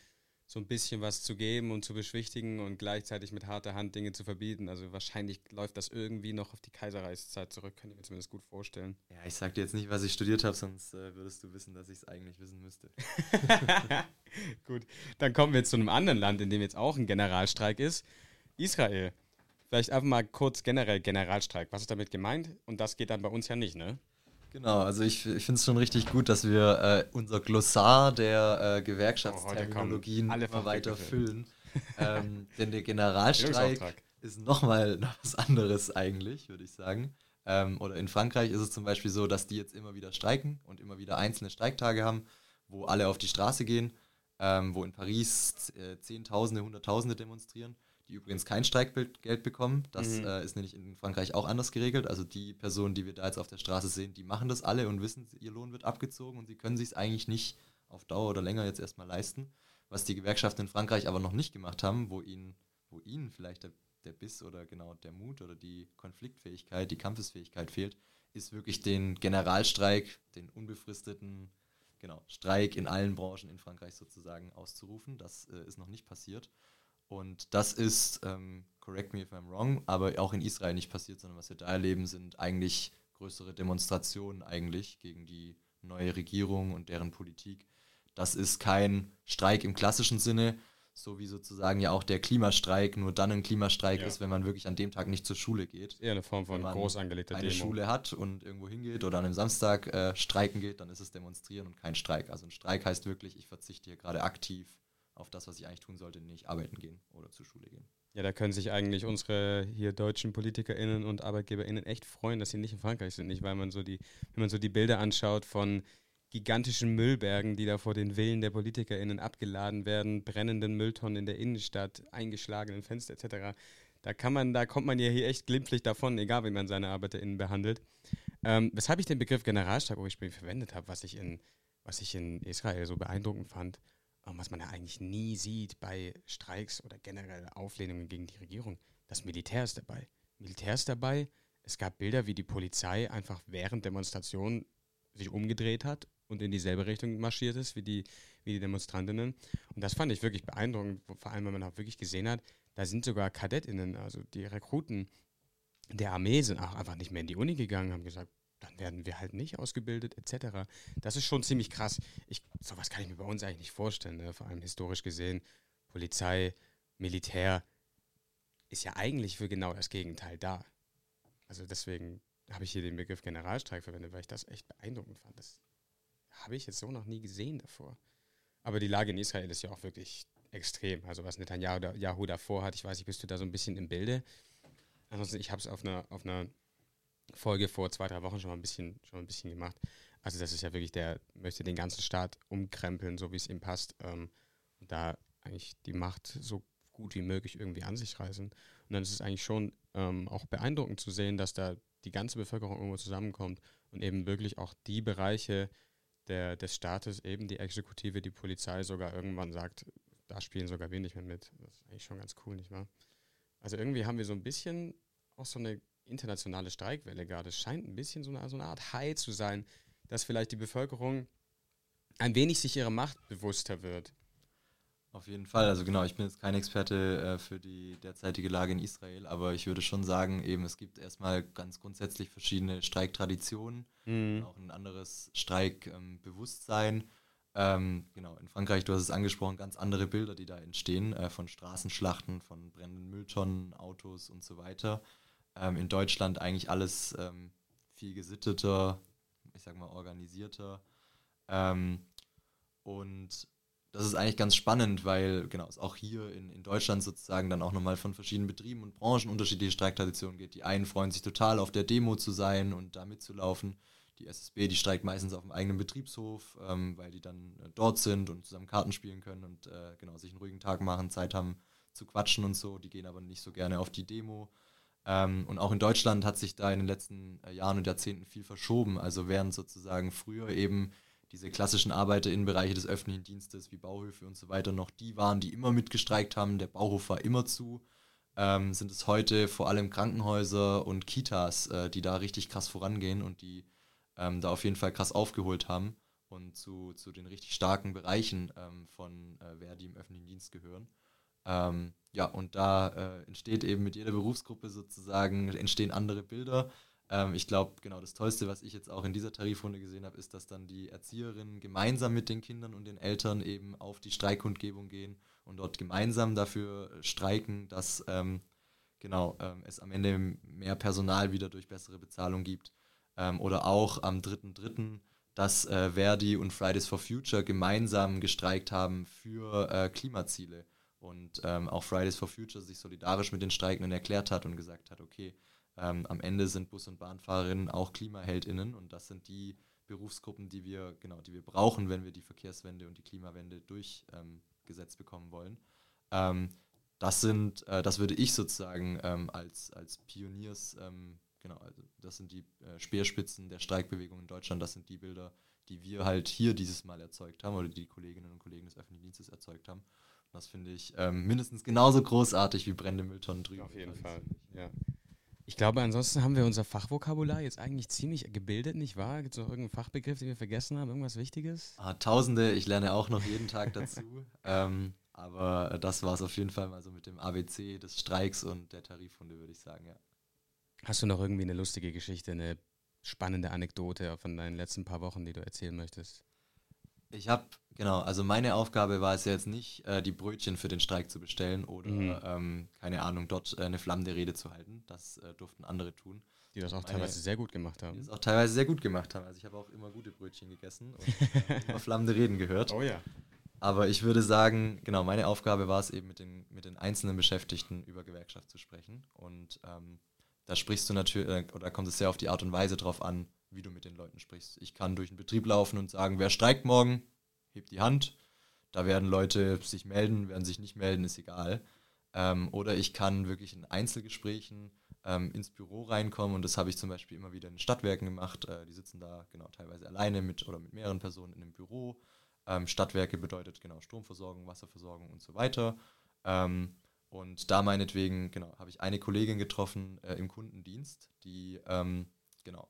so ein bisschen was zu geben und zu beschwichtigen und gleichzeitig mit harter Hand Dinge zu verbieten. Also wahrscheinlich läuft das irgendwie noch auf die Kaiserreichszeit zurück, kann ich mir zumindest gut vorstellen. Ja, ich sag dir jetzt nicht, was ich studiert habe, sonst äh, würdest du wissen, dass ich es eigentlich wissen müsste. gut, dann kommen wir jetzt zu einem anderen Land, in dem jetzt auch ein Generalstreik ist. Israel. Vielleicht einfach mal kurz generell Generalstreik. Was ist damit gemeint? Und das geht dann bei uns ja nicht, ne? Genau, also ich, ich finde es schon richtig gut, dass wir äh, unser Glossar der äh, Gewerkschaftsterminologien oh, immer weiter füllen. ähm, denn der Generalstreik ist nochmal noch was anderes eigentlich, würde ich sagen. Ähm, oder in Frankreich ist es zum Beispiel so, dass die jetzt immer wieder streiken und immer wieder einzelne Streiktage haben, wo alle auf die Straße gehen, ähm, wo in Paris äh, Zehntausende, Hunderttausende demonstrieren die übrigens kein Streikgeld bekommen. Das mhm. äh, ist nämlich in Frankreich auch anders geregelt. Also die Personen, die wir da jetzt auf der Straße sehen, die machen das alle und wissen, ihr Lohn wird abgezogen und sie können sich es eigentlich nicht auf Dauer oder länger jetzt erstmal leisten. Was die Gewerkschaften in Frankreich aber noch nicht gemacht haben, wo ihnen, wo ihnen vielleicht der, der Biss oder genau der Mut oder die Konfliktfähigkeit, die Kampfesfähigkeit fehlt, ist wirklich den Generalstreik, den unbefristeten genau, Streik in allen Branchen in Frankreich sozusagen auszurufen. Das äh, ist noch nicht passiert. Und das ist, ähm, correct me if I'm wrong, aber auch in Israel nicht passiert, sondern was wir da erleben, sind eigentlich größere Demonstrationen eigentlich gegen die neue Regierung und deren Politik. Das ist kein Streik im klassischen Sinne, so wie sozusagen ja auch der Klimastreik nur dann ein Klimastreik ja. ist, wenn man wirklich an dem Tag nicht zur Schule geht. Eher eine Form von groß angelegter eine Demo. Schule hat und irgendwo hingeht oder an einem Samstag äh, streiken geht, dann ist es Demonstrieren und kein Streik. Also ein Streik heißt wirklich, ich verzichte hier gerade aktiv auf das, was ich eigentlich tun sollte, nicht arbeiten gehen oder zur Schule gehen. Ja, da können sich eigentlich unsere hier deutschen PolitikerInnen und ArbeitgeberInnen echt freuen, dass sie nicht in Frankreich sind. Nicht, weil man so die, wenn man so die Bilder anschaut von gigantischen Müllbergen, die da vor den Villen der PolitikerInnen abgeladen werden, brennenden Mülltonnen in der Innenstadt, eingeschlagenen Fenster etc. Da kann man, da kommt man ja hier echt glimpflich davon, egal wie man seine ArbeiterInnen behandelt. Ähm, weshalb ich den Begriff Generalstreik ursprünglich verwendet habe, was ich in, was ich in Israel so beeindruckend fand, was man ja eigentlich nie sieht bei Streiks oder generell Auflehnungen gegen die Regierung, das Militär ist dabei. Militär ist dabei. Es gab Bilder, wie die Polizei einfach während Demonstrationen sich umgedreht hat und in dieselbe Richtung marschiert ist wie die, wie die Demonstrantinnen. Und das fand ich wirklich beeindruckend, vor allem, wenn man auch wirklich gesehen hat, da sind sogar KadettInnen, also die Rekruten der Armee, sind auch einfach nicht mehr in die Uni gegangen, haben gesagt, dann werden wir halt nicht ausgebildet, etc. Das ist schon ziemlich krass. Ich, sowas kann ich mir bei uns eigentlich nicht vorstellen, ne? vor allem historisch gesehen. Polizei, Militär ist ja eigentlich für genau das Gegenteil da. Also deswegen habe ich hier den Begriff Generalstreik verwendet, weil ich das echt beeindruckend fand. Das habe ich jetzt so noch nie gesehen davor. Aber die Lage in Israel ist ja auch wirklich extrem. Also was Netanyahu davor hat, ich weiß nicht, bist du da so ein bisschen im Bilde? Ansonsten, ich habe es auf einer, auf einer Folge vor zwei, drei Wochen schon mal ein bisschen, schon ein bisschen gemacht. Also das ist ja wirklich, der möchte den ganzen Staat umkrempeln, so wie es ihm passt. Ähm, und da eigentlich die Macht so gut wie möglich irgendwie an sich reißen. Und dann ist es eigentlich schon ähm, auch beeindruckend zu sehen, dass da die ganze Bevölkerung irgendwo zusammenkommt und eben wirklich auch die Bereiche der, des Staates, eben die Exekutive, die Polizei sogar irgendwann sagt, da spielen sogar wir nicht mehr mit. Das ist eigentlich schon ganz cool, nicht wahr? Also irgendwie haben wir so ein bisschen auch so eine internationale Streikwelle gerade. Es scheint ein bisschen so eine, so eine Art High zu sein, dass vielleicht die Bevölkerung ein wenig sich ihrer Macht bewusster wird. Auf jeden Fall. Also genau, ich bin jetzt kein Experte äh, für die derzeitige Lage in Israel, aber ich würde schon sagen, eben es gibt erstmal ganz grundsätzlich verschiedene Streiktraditionen, mhm. auch ein anderes Streikbewusstsein. Ähm, genau, in Frankreich, du hast es angesprochen, ganz andere Bilder, die da entstehen, äh, von Straßenschlachten, von brennenden Mülltonnen, Autos und so weiter. Ähm, in Deutschland eigentlich alles ähm, viel gesitteter, ich sag mal organisierter. Ähm, und das ist eigentlich ganz spannend, weil genau es auch hier in, in Deutschland sozusagen dann auch nochmal von verschiedenen Betrieben und Branchen unterschiedliche Streiktraditionen geht. Die einen freuen sich total auf der Demo zu sein und da mitzulaufen. Die SSB, die streikt meistens auf dem eigenen Betriebshof, ähm, weil die dann äh, dort sind und zusammen Karten spielen können und äh, genau sich einen ruhigen Tag machen, Zeit haben zu quatschen und so. Die gehen aber nicht so gerne auf die Demo. Ähm, und auch in Deutschland hat sich da in den letzten äh, Jahren und Jahrzehnten viel verschoben. Also während sozusagen früher eben diese klassischen ArbeiterInnenbereiche des öffentlichen Dienstes wie Bauhöfe und so weiter noch die waren, die immer mitgestreikt haben, der Bauhof war immer zu, ähm, sind es heute vor allem Krankenhäuser und Kitas, äh, die da richtig krass vorangehen und die ähm, da auf jeden Fall krass aufgeholt haben und zu, zu den richtig starken Bereichen ähm, von äh, wer die im öffentlichen Dienst gehören. Ähm, ja, und da äh, entsteht eben mit jeder Berufsgruppe sozusagen, entstehen andere Bilder. Ähm, ich glaube, genau das Tollste, was ich jetzt auch in dieser Tarifrunde gesehen habe, ist, dass dann die Erzieherinnen gemeinsam mit den Kindern und den Eltern eben auf die Streikkundgebung gehen und dort gemeinsam dafür streiken, dass ähm, genau ähm, es am Ende mehr Personal wieder durch bessere Bezahlung gibt. Ähm, oder auch am 3.3., dass äh, Verdi und Fridays for Future gemeinsam gestreikt haben für äh, Klimaziele und ähm, auch Fridays for Future sich solidarisch mit den Streikenden erklärt hat und gesagt hat, okay, ähm, am Ende sind Bus- und Bahnfahrerinnen auch KlimaheldInnen und das sind die Berufsgruppen, die wir, genau, die wir brauchen, wenn wir die Verkehrswende und die Klimawende durchgesetzt ähm, bekommen wollen. Ähm, das sind, äh, das würde ich sozusagen ähm, als, als Pioniers, ähm, genau, also das sind die äh, Speerspitzen der Streikbewegung in Deutschland, das sind die Bilder, die wir halt hier dieses Mal erzeugt haben oder die, die Kolleginnen und Kollegen des öffentlichen Dienstes erzeugt haben. Das finde ich ähm, mindestens genauso großartig wie brennende Mülltonnen drüben. Auf jeden Fall, ja. Ich glaube, ansonsten haben wir unser Fachvokabular jetzt eigentlich ziemlich gebildet, nicht wahr? Gibt es noch irgendeinen Fachbegriff, den wir vergessen haben? Irgendwas Wichtiges? Ah, tausende, ich lerne auch noch jeden Tag dazu. ähm, aber das war es auf jeden Fall mal so mit dem ABC des Streiks und der Tarifrunde, würde ich sagen, ja. Hast du noch irgendwie eine lustige Geschichte, eine spannende Anekdote von deinen letzten paar Wochen, die du erzählen möchtest? Ich habe, genau, also meine Aufgabe war es ja jetzt nicht, äh, die Brötchen für den Streik zu bestellen oder, mhm. ähm, keine Ahnung, dort äh, eine flammende Rede zu halten. Das äh, durften andere tun. Die das auch meine, teilweise sehr gut gemacht haben. Die das auch teilweise sehr gut gemacht haben. Also ich habe auch immer gute Brötchen gegessen und äh, immer flammende Reden gehört. Oh ja. Aber ich würde sagen, genau, meine Aufgabe war es eben mit den, mit den einzelnen Beschäftigten über Gewerkschaft zu sprechen. Und ähm, da sprichst du natürlich, äh, oder kommt es sehr auf die Art und Weise drauf an, wie du mit den Leuten sprichst. Ich kann durch den Betrieb laufen und sagen, wer streikt morgen, hebt die Hand. Da werden Leute sich melden, werden sich nicht melden, ist egal. Ähm, oder ich kann wirklich in Einzelgesprächen ähm, ins Büro reinkommen und das habe ich zum Beispiel immer wieder in Stadtwerken gemacht. Äh, die sitzen da genau teilweise alleine mit oder mit mehreren Personen in einem Büro. Ähm, Stadtwerke bedeutet genau Stromversorgung, Wasserversorgung und so weiter. Ähm, und da meinetwegen, genau, habe ich eine Kollegin getroffen äh, im Kundendienst, die ähm, genau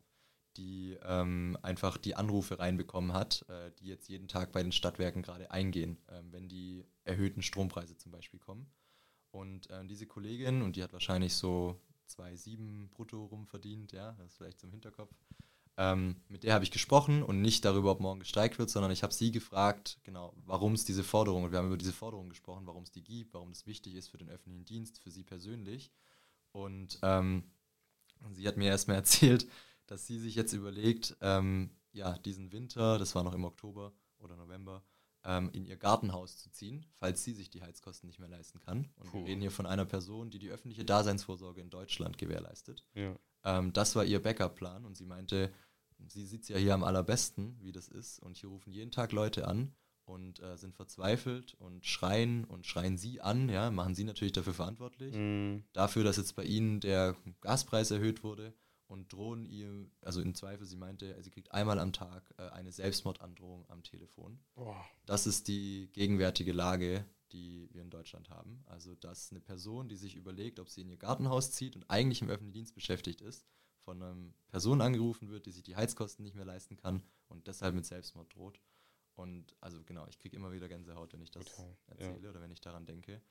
die ähm, einfach die Anrufe reinbekommen hat, äh, die jetzt jeden Tag bei den Stadtwerken gerade eingehen, äh, wenn die erhöhten Strompreise zum Beispiel kommen. Und äh, diese Kollegin, und die hat wahrscheinlich so 2,7 brutto rum verdient, ja, das ist vielleicht zum Hinterkopf, ähm, mit der habe ich gesprochen und nicht darüber, ob morgen gestreikt wird, sondern ich habe sie gefragt, genau, warum es diese Forderung, und wir haben über diese Forderung gesprochen, warum es die gibt, warum es wichtig ist für den öffentlichen Dienst, für sie persönlich. Und ähm, sie hat mir erstmal erzählt, dass sie sich jetzt überlegt, ähm, ja, diesen Winter, das war noch im Oktober oder November, ähm, in ihr Gartenhaus zu ziehen, falls sie sich die Heizkosten nicht mehr leisten kann. Und Puh. wir reden hier von einer Person, die die öffentliche Daseinsvorsorge in Deutschland gewährleistet. Ja. Ähm, das war ihr Backup-Plan und sie meinte, sie sieht es ja hier am allerbesten, wie das ist. Und hier rufen jeden Tag Leute an und äh, sind verzweifelt und schreien und schreien sie an, ja, machen sie natürlich dafür verantwortlich. Mhm. Dafür, dass jetzt bei ihnen der Gaspreis erhöht wurde und drohen ihr, also im Zweifel, sie meinte, sie kriegt einmal am Tag äh, eine Selbstmordandrohung am Telefon. Boah. Das ist die gegenwärtige Lage, die wir in Deutschland haben. Also, dass eine Person, die sich überlegt, ob sie in ihr Gartenhaus zieht und eigentlich im öffentlichen Dienst beschäftigt ist, von einer Person angerufen wird, die sich die Heizkosten nicht mehr leisten kann und deshalb mit Selbstmord droht. Und also genau, ich kriege immer wieder Gänsehaut, wenn ich das Total, erzähle ja. oder wenn ich daran denke.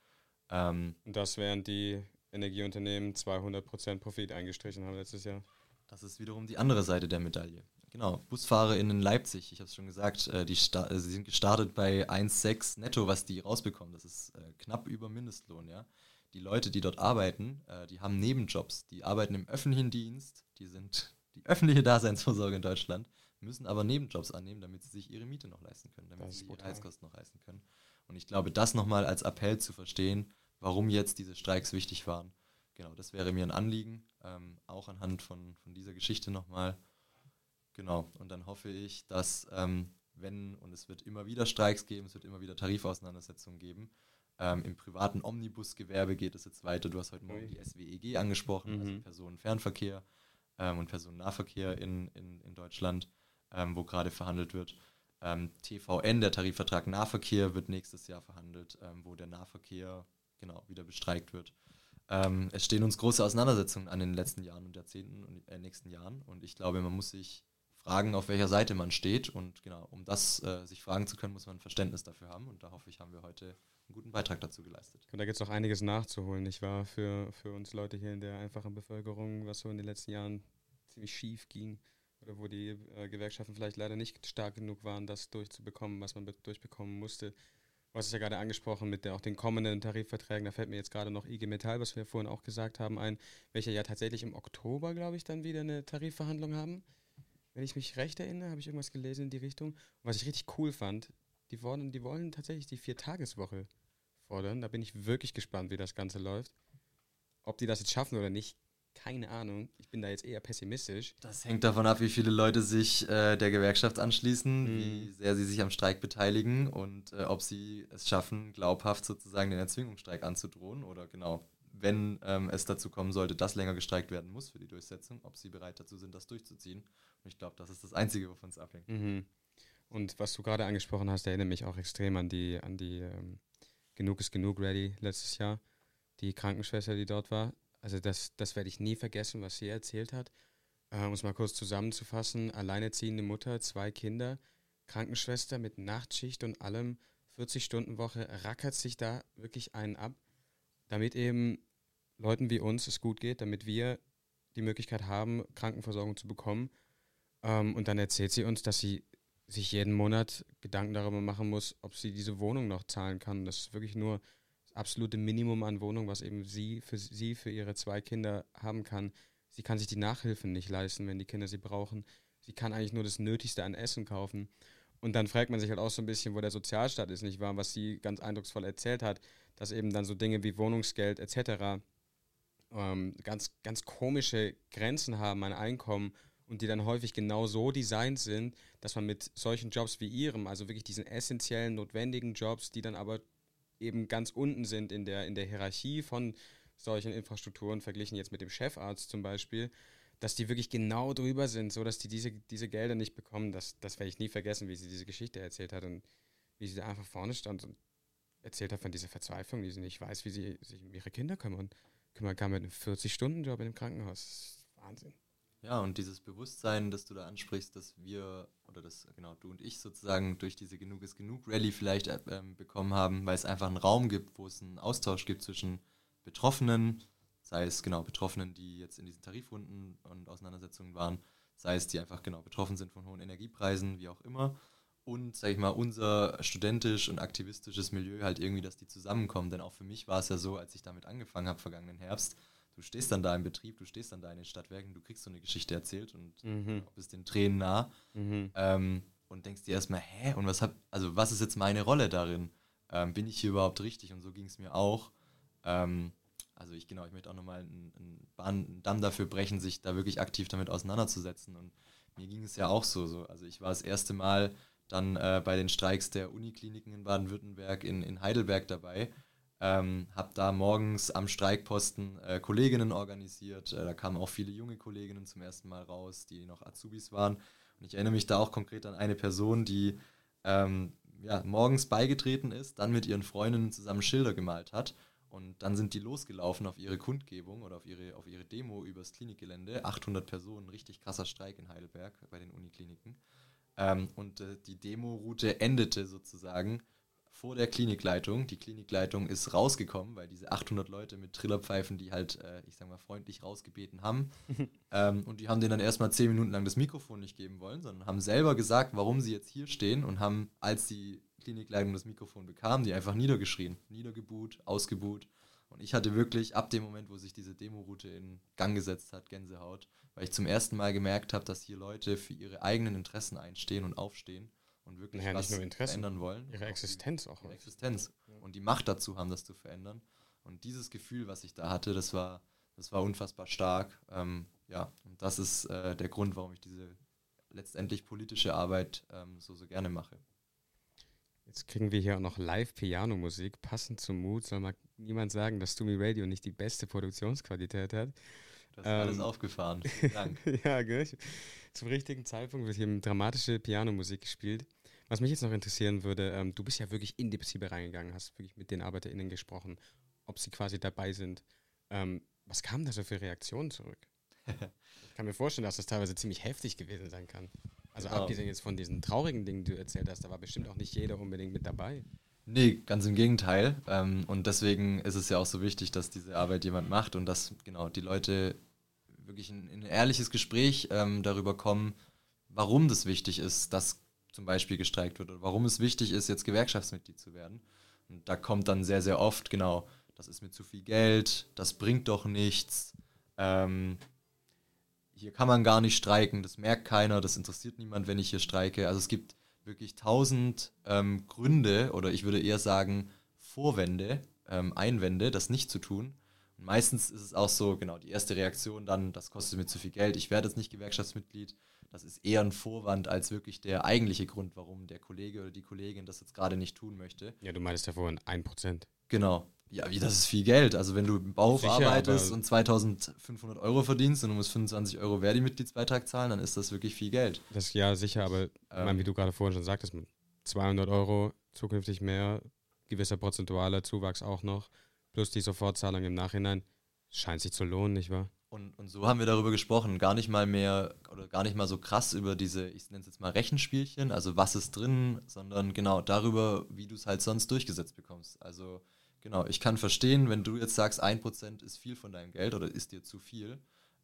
Ähm, und das während die Energieunternehmen 200% Profit eingestrichen haben letztes Jahr. Das ist wiederum die andere Seite der Medaille. Genau, Busfahrer in Leipzig, ich habe es schon gesagt, äh, die äh, sie sind gestartet bei 1,6 netto, was die rausbekommen. Das ist äh, knapp über Mindestlohn, ja. Die Leute, die dort arbeiten, äh, die haben Nebenjobs, die arbeiten im öffentlichen Dienst, die sind die öffentliche Daseinsvorsorge in Deutschland, müssen aber Nebenjobs annehmen, damit sie sich ihre Miete noch leisten können, damit sie ihre Heizkosten noch leisten können. Und ich glaube, das nochmal als Appell zu verstehen, warum jetzt diese Streiks wichtig waren. Genau, das wäre mir ein Anliegen, ähm, auch anhand von, von dieser Geschichte nochmal. Genau, und dann hoffe ich, dass ähm, wenn, und es wird immer wieder Streiks geben, es wird immer wieder Tarifauseinandersetzungen geben, ähm, Im privaten Omnibusgewerbe geht es jetzt weiter. Du hast heute Morgen die SWEG angesprochen, also mhm. also Personenfernverkehr ähm, und Personennahverkehr in, in, in Deutschland, ähm, wo gerade verhandelt wird. Ähm, TVN, der Tarifvertrag Nahverkehr, wird nächstes Jahr verhandelt, ähm, wo der Nahverkehr genau, wieder bestreikt wird. Ähm, es stehen uns große Auseinandersetzungen an in den letzten Jahren und Jahrzehnten und äh, nächsten Jahren. Und ich glaube, man muss sich fragen, auf welcher Seite man steht. Und genau, um das äh, sich fragen zu können, muss man Verständnis dafür haben. Und da hoffe ich, haben wir heute einen guten Beitrag dazu geleistet. Und da gibt es auch einiges nachzuholen, nicht wahr? Für, für uns Leute hier in der einfachen Bevölkerung, was so in den letzten Jahren ziemlich schief ging. Oder wo die äh, Gewerkschaften vielleicht leider nicht stark genug waren, das durchzubekommen, was man durchbekommen musste. Du hast es ja gerade angesprochen mit der, auch den kommenden Tarifverträgen. Da fällt mir jetzt gerade noch IG Metall, was wir vorhin auch gesagt haben, ein, welche ja tatsächlich im Oktober, glaube ich, dann wieder eine Tarifverhandlung haben. Wenn ich mich recht erinnere, habe ich irgendwas gelesen in die Richtung. Und was ich richtig cool fand, die wollen, die wollen tatsächlich die Viertageswoche fordern. Da bin ich wirklich gespannt, wie das Ganze läuft. Ob die das jetzt schaffen oder nicht, keine Ahnung. Ich bin da jetzt eher pessimistisch. Das hängt davon ab, wie viele Leute sich äh, der Gewerkschaft anschließen, mhm. wie sehr sie sich am Streik beteiligen und äh, ob sie es schaffen, glaubhaft sozusagen den Erzwingungsstreik anzudrohen oder genau, wenn ähm, es dazu kommen sollte, dass länger gestreikt werden muss für die Durchsetzung, ob sie bereit dazu sind, das durchzuziehen. Und ich glaube, das ist das Einzige, wovon es abhängt. Mhm. Und was du gerade angesprochen hast, erinnert mich auch extrem an die, an die ähm, Genug ist genug Ready letztes Jahr. Die Krankenschwester, die dort war, also das, das werde ich nie vergessen, was sie erzählt hat. Äh, um es mal kurz zusammenzufassen, alleinerziehende Mutter, zwei Kinder, Krankenschwester mit Nachtschicht und allem, 40-Stunden-Woche, rackert sich da wirklich einen ab, damit eben Leuten wie uns es gut geht, damit wir die Möglichkeit haben, Krankenversorgung zu bekommen. Ähm, und dann erzählt sie uns, dass sie sich jeden Monat Gedanken darüber machen muss, ob sie diese Wohnung noch zahlen kann. Das ist wirklich nur absolute Minimum an Wohnung, was eben sie für sie, für ihre zwei Kinder haben kann. Sie kann sich die Nachhilfen nicht leisten, wenn die Kinder sie brauchen. Sie kann eigentlich nur das Nötigste an Essen kaufen. Und dann fragt man sich halt auch so ein bisschen, wo der Sozialstaat ist, nicht wahr? Was sie ganz eindrucksvoll erzählt hat, dass eben dann so Dinge wie Wohnungsgeld etc. Ähm, ganz, ganz komische Grenzen haben an Einkommen und die dann häufig genau so designt sind, dass man mit solchen Jobs wie ihrem, also wirklich diesen essentiellen, notwendigen Jobs, die dann aber eben ganz unten sind in der, in der Hierarchie von solchen Infrastrukturen, verglichen jetzt mit dem Chefarzt zum Beispiel, dass die wirklich genau drüber sind, so dass die diese, diese Gelder nicht bekommen. Das, das werde ich nie vergessen, wie sie diese Geschichte erzählt hat und wie sie da einfach vorne stand und erzählt hat von dieser Verzweiflung, die sie nicht weiß, wie sie sich um ihre Kinder kümmern, kümmern kann mit einem 40-Stunden-Job in einem Krankenhaus. Wahnsinn. Ja, und dieses Bewusstsein, das du da ansprichst, dass wir, oder das, genau, du und ich sozusagen durch diese Genug ist genug Rallye vielleicht äh, bekommen haben, weil es einfach einen Raum gibt, wo es einen Austausch gibt zwischen Betroffenen, sei es genau Betroffenen, die jetzt in diesen Tarifrunden und Auseinandersetzungen waren, sei es die einfach genau betroffen sind von hohen Energiepreisen, wie auch immer. Und, sag ich mal, unser studentisch und aktivistisches Milieu halt irgendwie, dass die zusammenkommen. Denn auch für mich war es ja so, als ich damit angefangen habe, vergangenen Herbst, du stehst dann da im Betrieb, du stehst dann da in den Stadtwerken, du kriegst so eine Geschichte erzählt und mhm. bist den Tränen nah mhm. ähm, und denkst dir erstmal, hä, und was hab, also was ist jetzt meine Rolle darin? Ähm, bin ich hier überhaupt richtig? Und so ging es mir auch. Ähm, also ich genau, ich möchte auch nochmal einen, einen, einen Damm dafür brechen, sich da wirklich aktiv damit auseinanderzusetzen. Und mir ging es ja auch so. so. Also ich war das erste Mal dann äh, bei den Streiks der Unikliniken in Baden-Württemberg in, in Heidelberg dabei ähm, habe da morgens am Streikposten äh, Kolleginnen organisiert. Äh, da kamen auch viele junge Kolleginnen zum ersten Mal raus, die noch Azubis waren. Und ich erinnere mich da auch konkret an eine Person, die ähm, ja, morgens beigetreten ist, dann mit ihren Freundinnen zusammen Schilder gemalt hat. Und dann sind die losgelaufen auf ihre Kundgebung oder auf ihre, auf ihre Demo übers Klinikgelände. 800 Personen, richtig krasser Streik in Heidelberg bei den Unikliniken. Ähm, und äh, die Demo-Route endete sozusagen vor der Klinikleitung. Die Klinikleitung ist rausgekommen, weil diese 800 Leute mit Trillerpfeifen, die halt, äh, ich sag mal, freundlich rausgebeten haben. ähm, und die haben denen dann erstmal 10 Minuten lang das Mikrofon nicht geben wollen, sondern haben selber gesagt, warum sie jetzt hier stehen und haben, als die Klinikleitung das Mikrofon bekam, die einfach niedergeschrien. Niedergebuht, ausgebuht. Und ich hatte wirklich ab dem Moment, wo sich diese Demoroute in Gang gesetzt hat, Gänsehaut, weil ich zum ersten Mal gemerkt habe, dass hier Leute für ihre eigenen Interessen einstehen und aufstehen und wirklich naja, was verändern wollen. Ihre Existenz auch. Ihre Existenz. Und die Macht dazu haben, das zu verändern. Und dieses Gefühl, was ich da hatte, das war, das war unfassbar stark. Ähm, ja, und das ist äh, der Grund, warum ich diese letztendlich politische Arbeit ähm, so, so gerne mache. Jetzt kriegen wir hier auch noch Live-Piano-Musik. Passend zum Mut soll mal niemand sagen, dass Stumi Radio nicht die beste Produktionsqualität hat. Das ist ähm, alles aufgefahren. Vielen Dank. ja, gell? Zum richtigen Zeitpunkt wird hier dramatische Pianomusik gespielt. Was mich jetzt noch interessieren würde, ähm, du bist ja wirklich in die Betriebe reingegangen, hast wirklich mit den ArbeiterInnen gesprochen, ob sie quasi dabei sind. Ähm, was kamen da so für Reaktionen zurück? ich kann mir vorstellen, dass das teilweise ziemlich heftig gewesen sein kann. Also genau. abgesehen jetzt von diesen traurigen Dingen, die du erzählt hast, da war bestimmt auch nicht jeder unbedingt mit dabei. Nee, ganz im Gegenteil. Ähm, und deswegen ist es ja auch so wichtig, dass diese Arbeit jemand macht und dass genau die Leute wirklich in, in ein ehrliches Gespräch ähm, darüber kommen, warum das wichtig ist, dass zum Beispiel gestreikt wird oder warum es wichtig ist, jetzt Gewerkschaftsmitglied zu werden. Und da kommt dann sehr, sehr oft, genau, das ist mir zu viel Geld, das bringt doch nichts, ähm, hier kann man gar nicht streiken, das merkt keiner, das interessiert niemand, wenn ich hier streike. Also es gibt wirklich tausend ähm, Gründe oder ich würde eher sagen Vorwände, ähm, Einwände, das nicht zu tun. Und meistens ist es auch so, genau, die erste Reaktion dann, das kostet mir zu viel Geld, ich werde jetzt nicht Gewerkschaftsmitglied das ist eher ein Vorwand als wirklich der eigentliche Grund, warum der Kollege oder die Kollegin das jetzt gerade nicht tun möchte. Ja, du meinst ja vorhin 1%. Genau. Ja, wie das ist viel Geld. Also wenn du im Bauhof Sicher, arbeitest und 2500 Euro verdienst und du musst 25 Euro Verdi-Mitgliedsbeitrag zahlen, dann ist das wirklich viel Geld. Das ja sicher, aber ähm, wie du gerade vorhin schon sagtest, 200 Euro zukünftig mehr, gewisser prozentualer Zuwachs auch noch, plus die Sofortzahlung im Nachhinein, scheint sich zu lohnen, nicht wahr? Und, und so haben wir darüber gesprochen, gar nicht mal mehr oder gar nicht mal so krass über diese, ich nenne es jetzt mal Rechenspielchen, also was ist drin, sondern genau darüber, wie du es halt sonst durchgesetzt bekommst. Also genau, ich kann verstehen, wenn du jetzt sagst, ein Prozent ist viel von deinem Geld oder ist dir zu viel,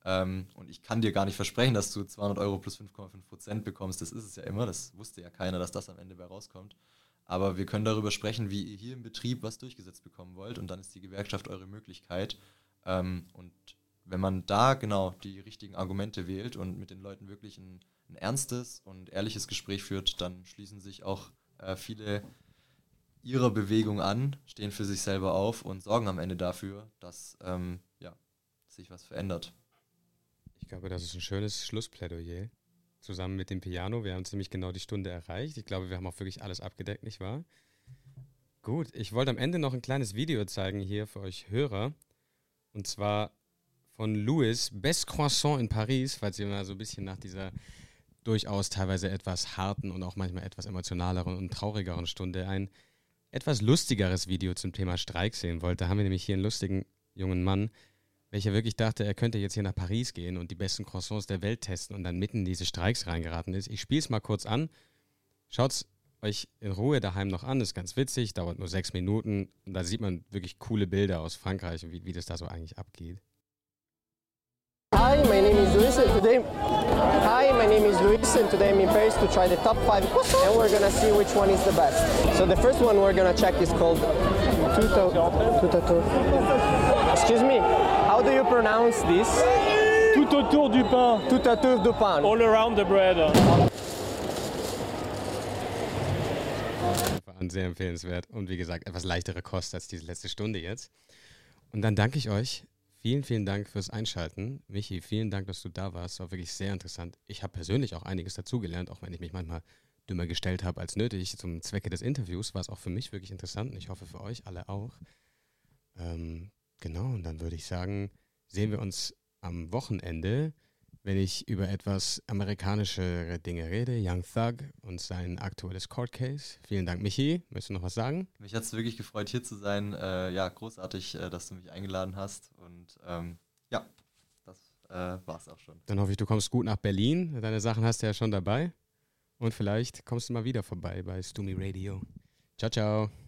Ähm, und ich kann dir gar nicht versprechen, dass du 200 Euro plus 5,5 Prozent bekommst. Das ist es ja immer. Das wusste ja keiner, dass das am Ende bei rauskommt. Aber wir können darüber sprechen, wie ihr hier im Betrieb was durchgesetzt bekommen wollt. Und dann ist die Gewerkschaft eure Möglichkeit. Ähm, und wenn man da genau die richtigen Argumente wählt und mit den Leuten wirklich ein, ein ernstes und ehrliches Gespräch führt, dann schließen sich auch äh, viele ihrer Bewegung an, stehen für sich selber auf und sorgen am Ende dafür, dass ähm, ja, sich was verändert. Ich glaube, das ist ein schönes Schlussplädoyer. Zusammen mit dem Piano. Wir haben ziemlich genau die Stunde erreicht. Ich glaube, wir haben auch wirklich alles abgedeckt, nicht wahr? Gut, ich wollte am Ende noch ein kleines Video zeigen hier für euch Hörer. Und zwar von Louis, Best Croissant in Paris, falls ihr mal so ein bisschen nach dieser durchaus teilweise etwas harten und auch manchmal etwas emotionaleren und traurigeren Stunde ein etwas lustigeres Video zum Thema Streik sehen wollt. Da haben wir nämlich hier einen lustigen jungen Mann, welcher wirklich dachte, er könnte jetzt hier nach Paris gehen und die besten Croissants der Welt testen und dann mitten in diese Streiks reingeraten ist. Ich spiele es mal kurz an. Schaut es euch in Ruhe daheim noch an, ist ganz witzig, dauert nur sechs Minuten und da sieht man wirklich coole Bilder aus Frankreich und wie, wie das da so eigentlich abgeht. Hi, my name is Luis and today Hi, my name is Luis and today I'm in Paris to try the top 5 and we're gonna see which one is the best. So the first one we're gonna check is called Tuto Tuto Excuse me, how do you pronounce this? Tout autour du pain, Tout autour du pain. all around the bread. Sehr empfehlenswert und wie gesagt, etwas leichtere Kost als diese letzte Stunde jetzt. Und dann danke ich euch Vielen, vielen Dank fürs Einschalten. Michi, vielen Dank, dass du da warst. War wirklich sehr interessant. Ich habe persönlich auch einiges dazugelernt, auch wenn ich mich manchmal dümmer gestellt habe als nötig. Zum Zwecke des Interviews war es auch für mich wirklich interessant und ich hoffe für euch alle auch. Ähm, genau, und dann würde ich sagen, sehen wir uns am Wochenende wenn ich über etwas amerikanischere Dinge rede. Young Thug und sein aktuelles Court Case. Vielen Dank, Michi. Möchtest du noch was sagen? Mich hat es wirklich gefreut, hier zu sein. Äh, ja, großartig, äh, dass du mich eingeladen hast. Und ähm, ja, das äh, es auch schon. Dann hoffe ich, du kommst gut nach Berlin. Deine Sachen hast du ja schon dabei. Und vielleicht kommst du mal wieder vorbei bei Stumi Radio. Ciao, ciao.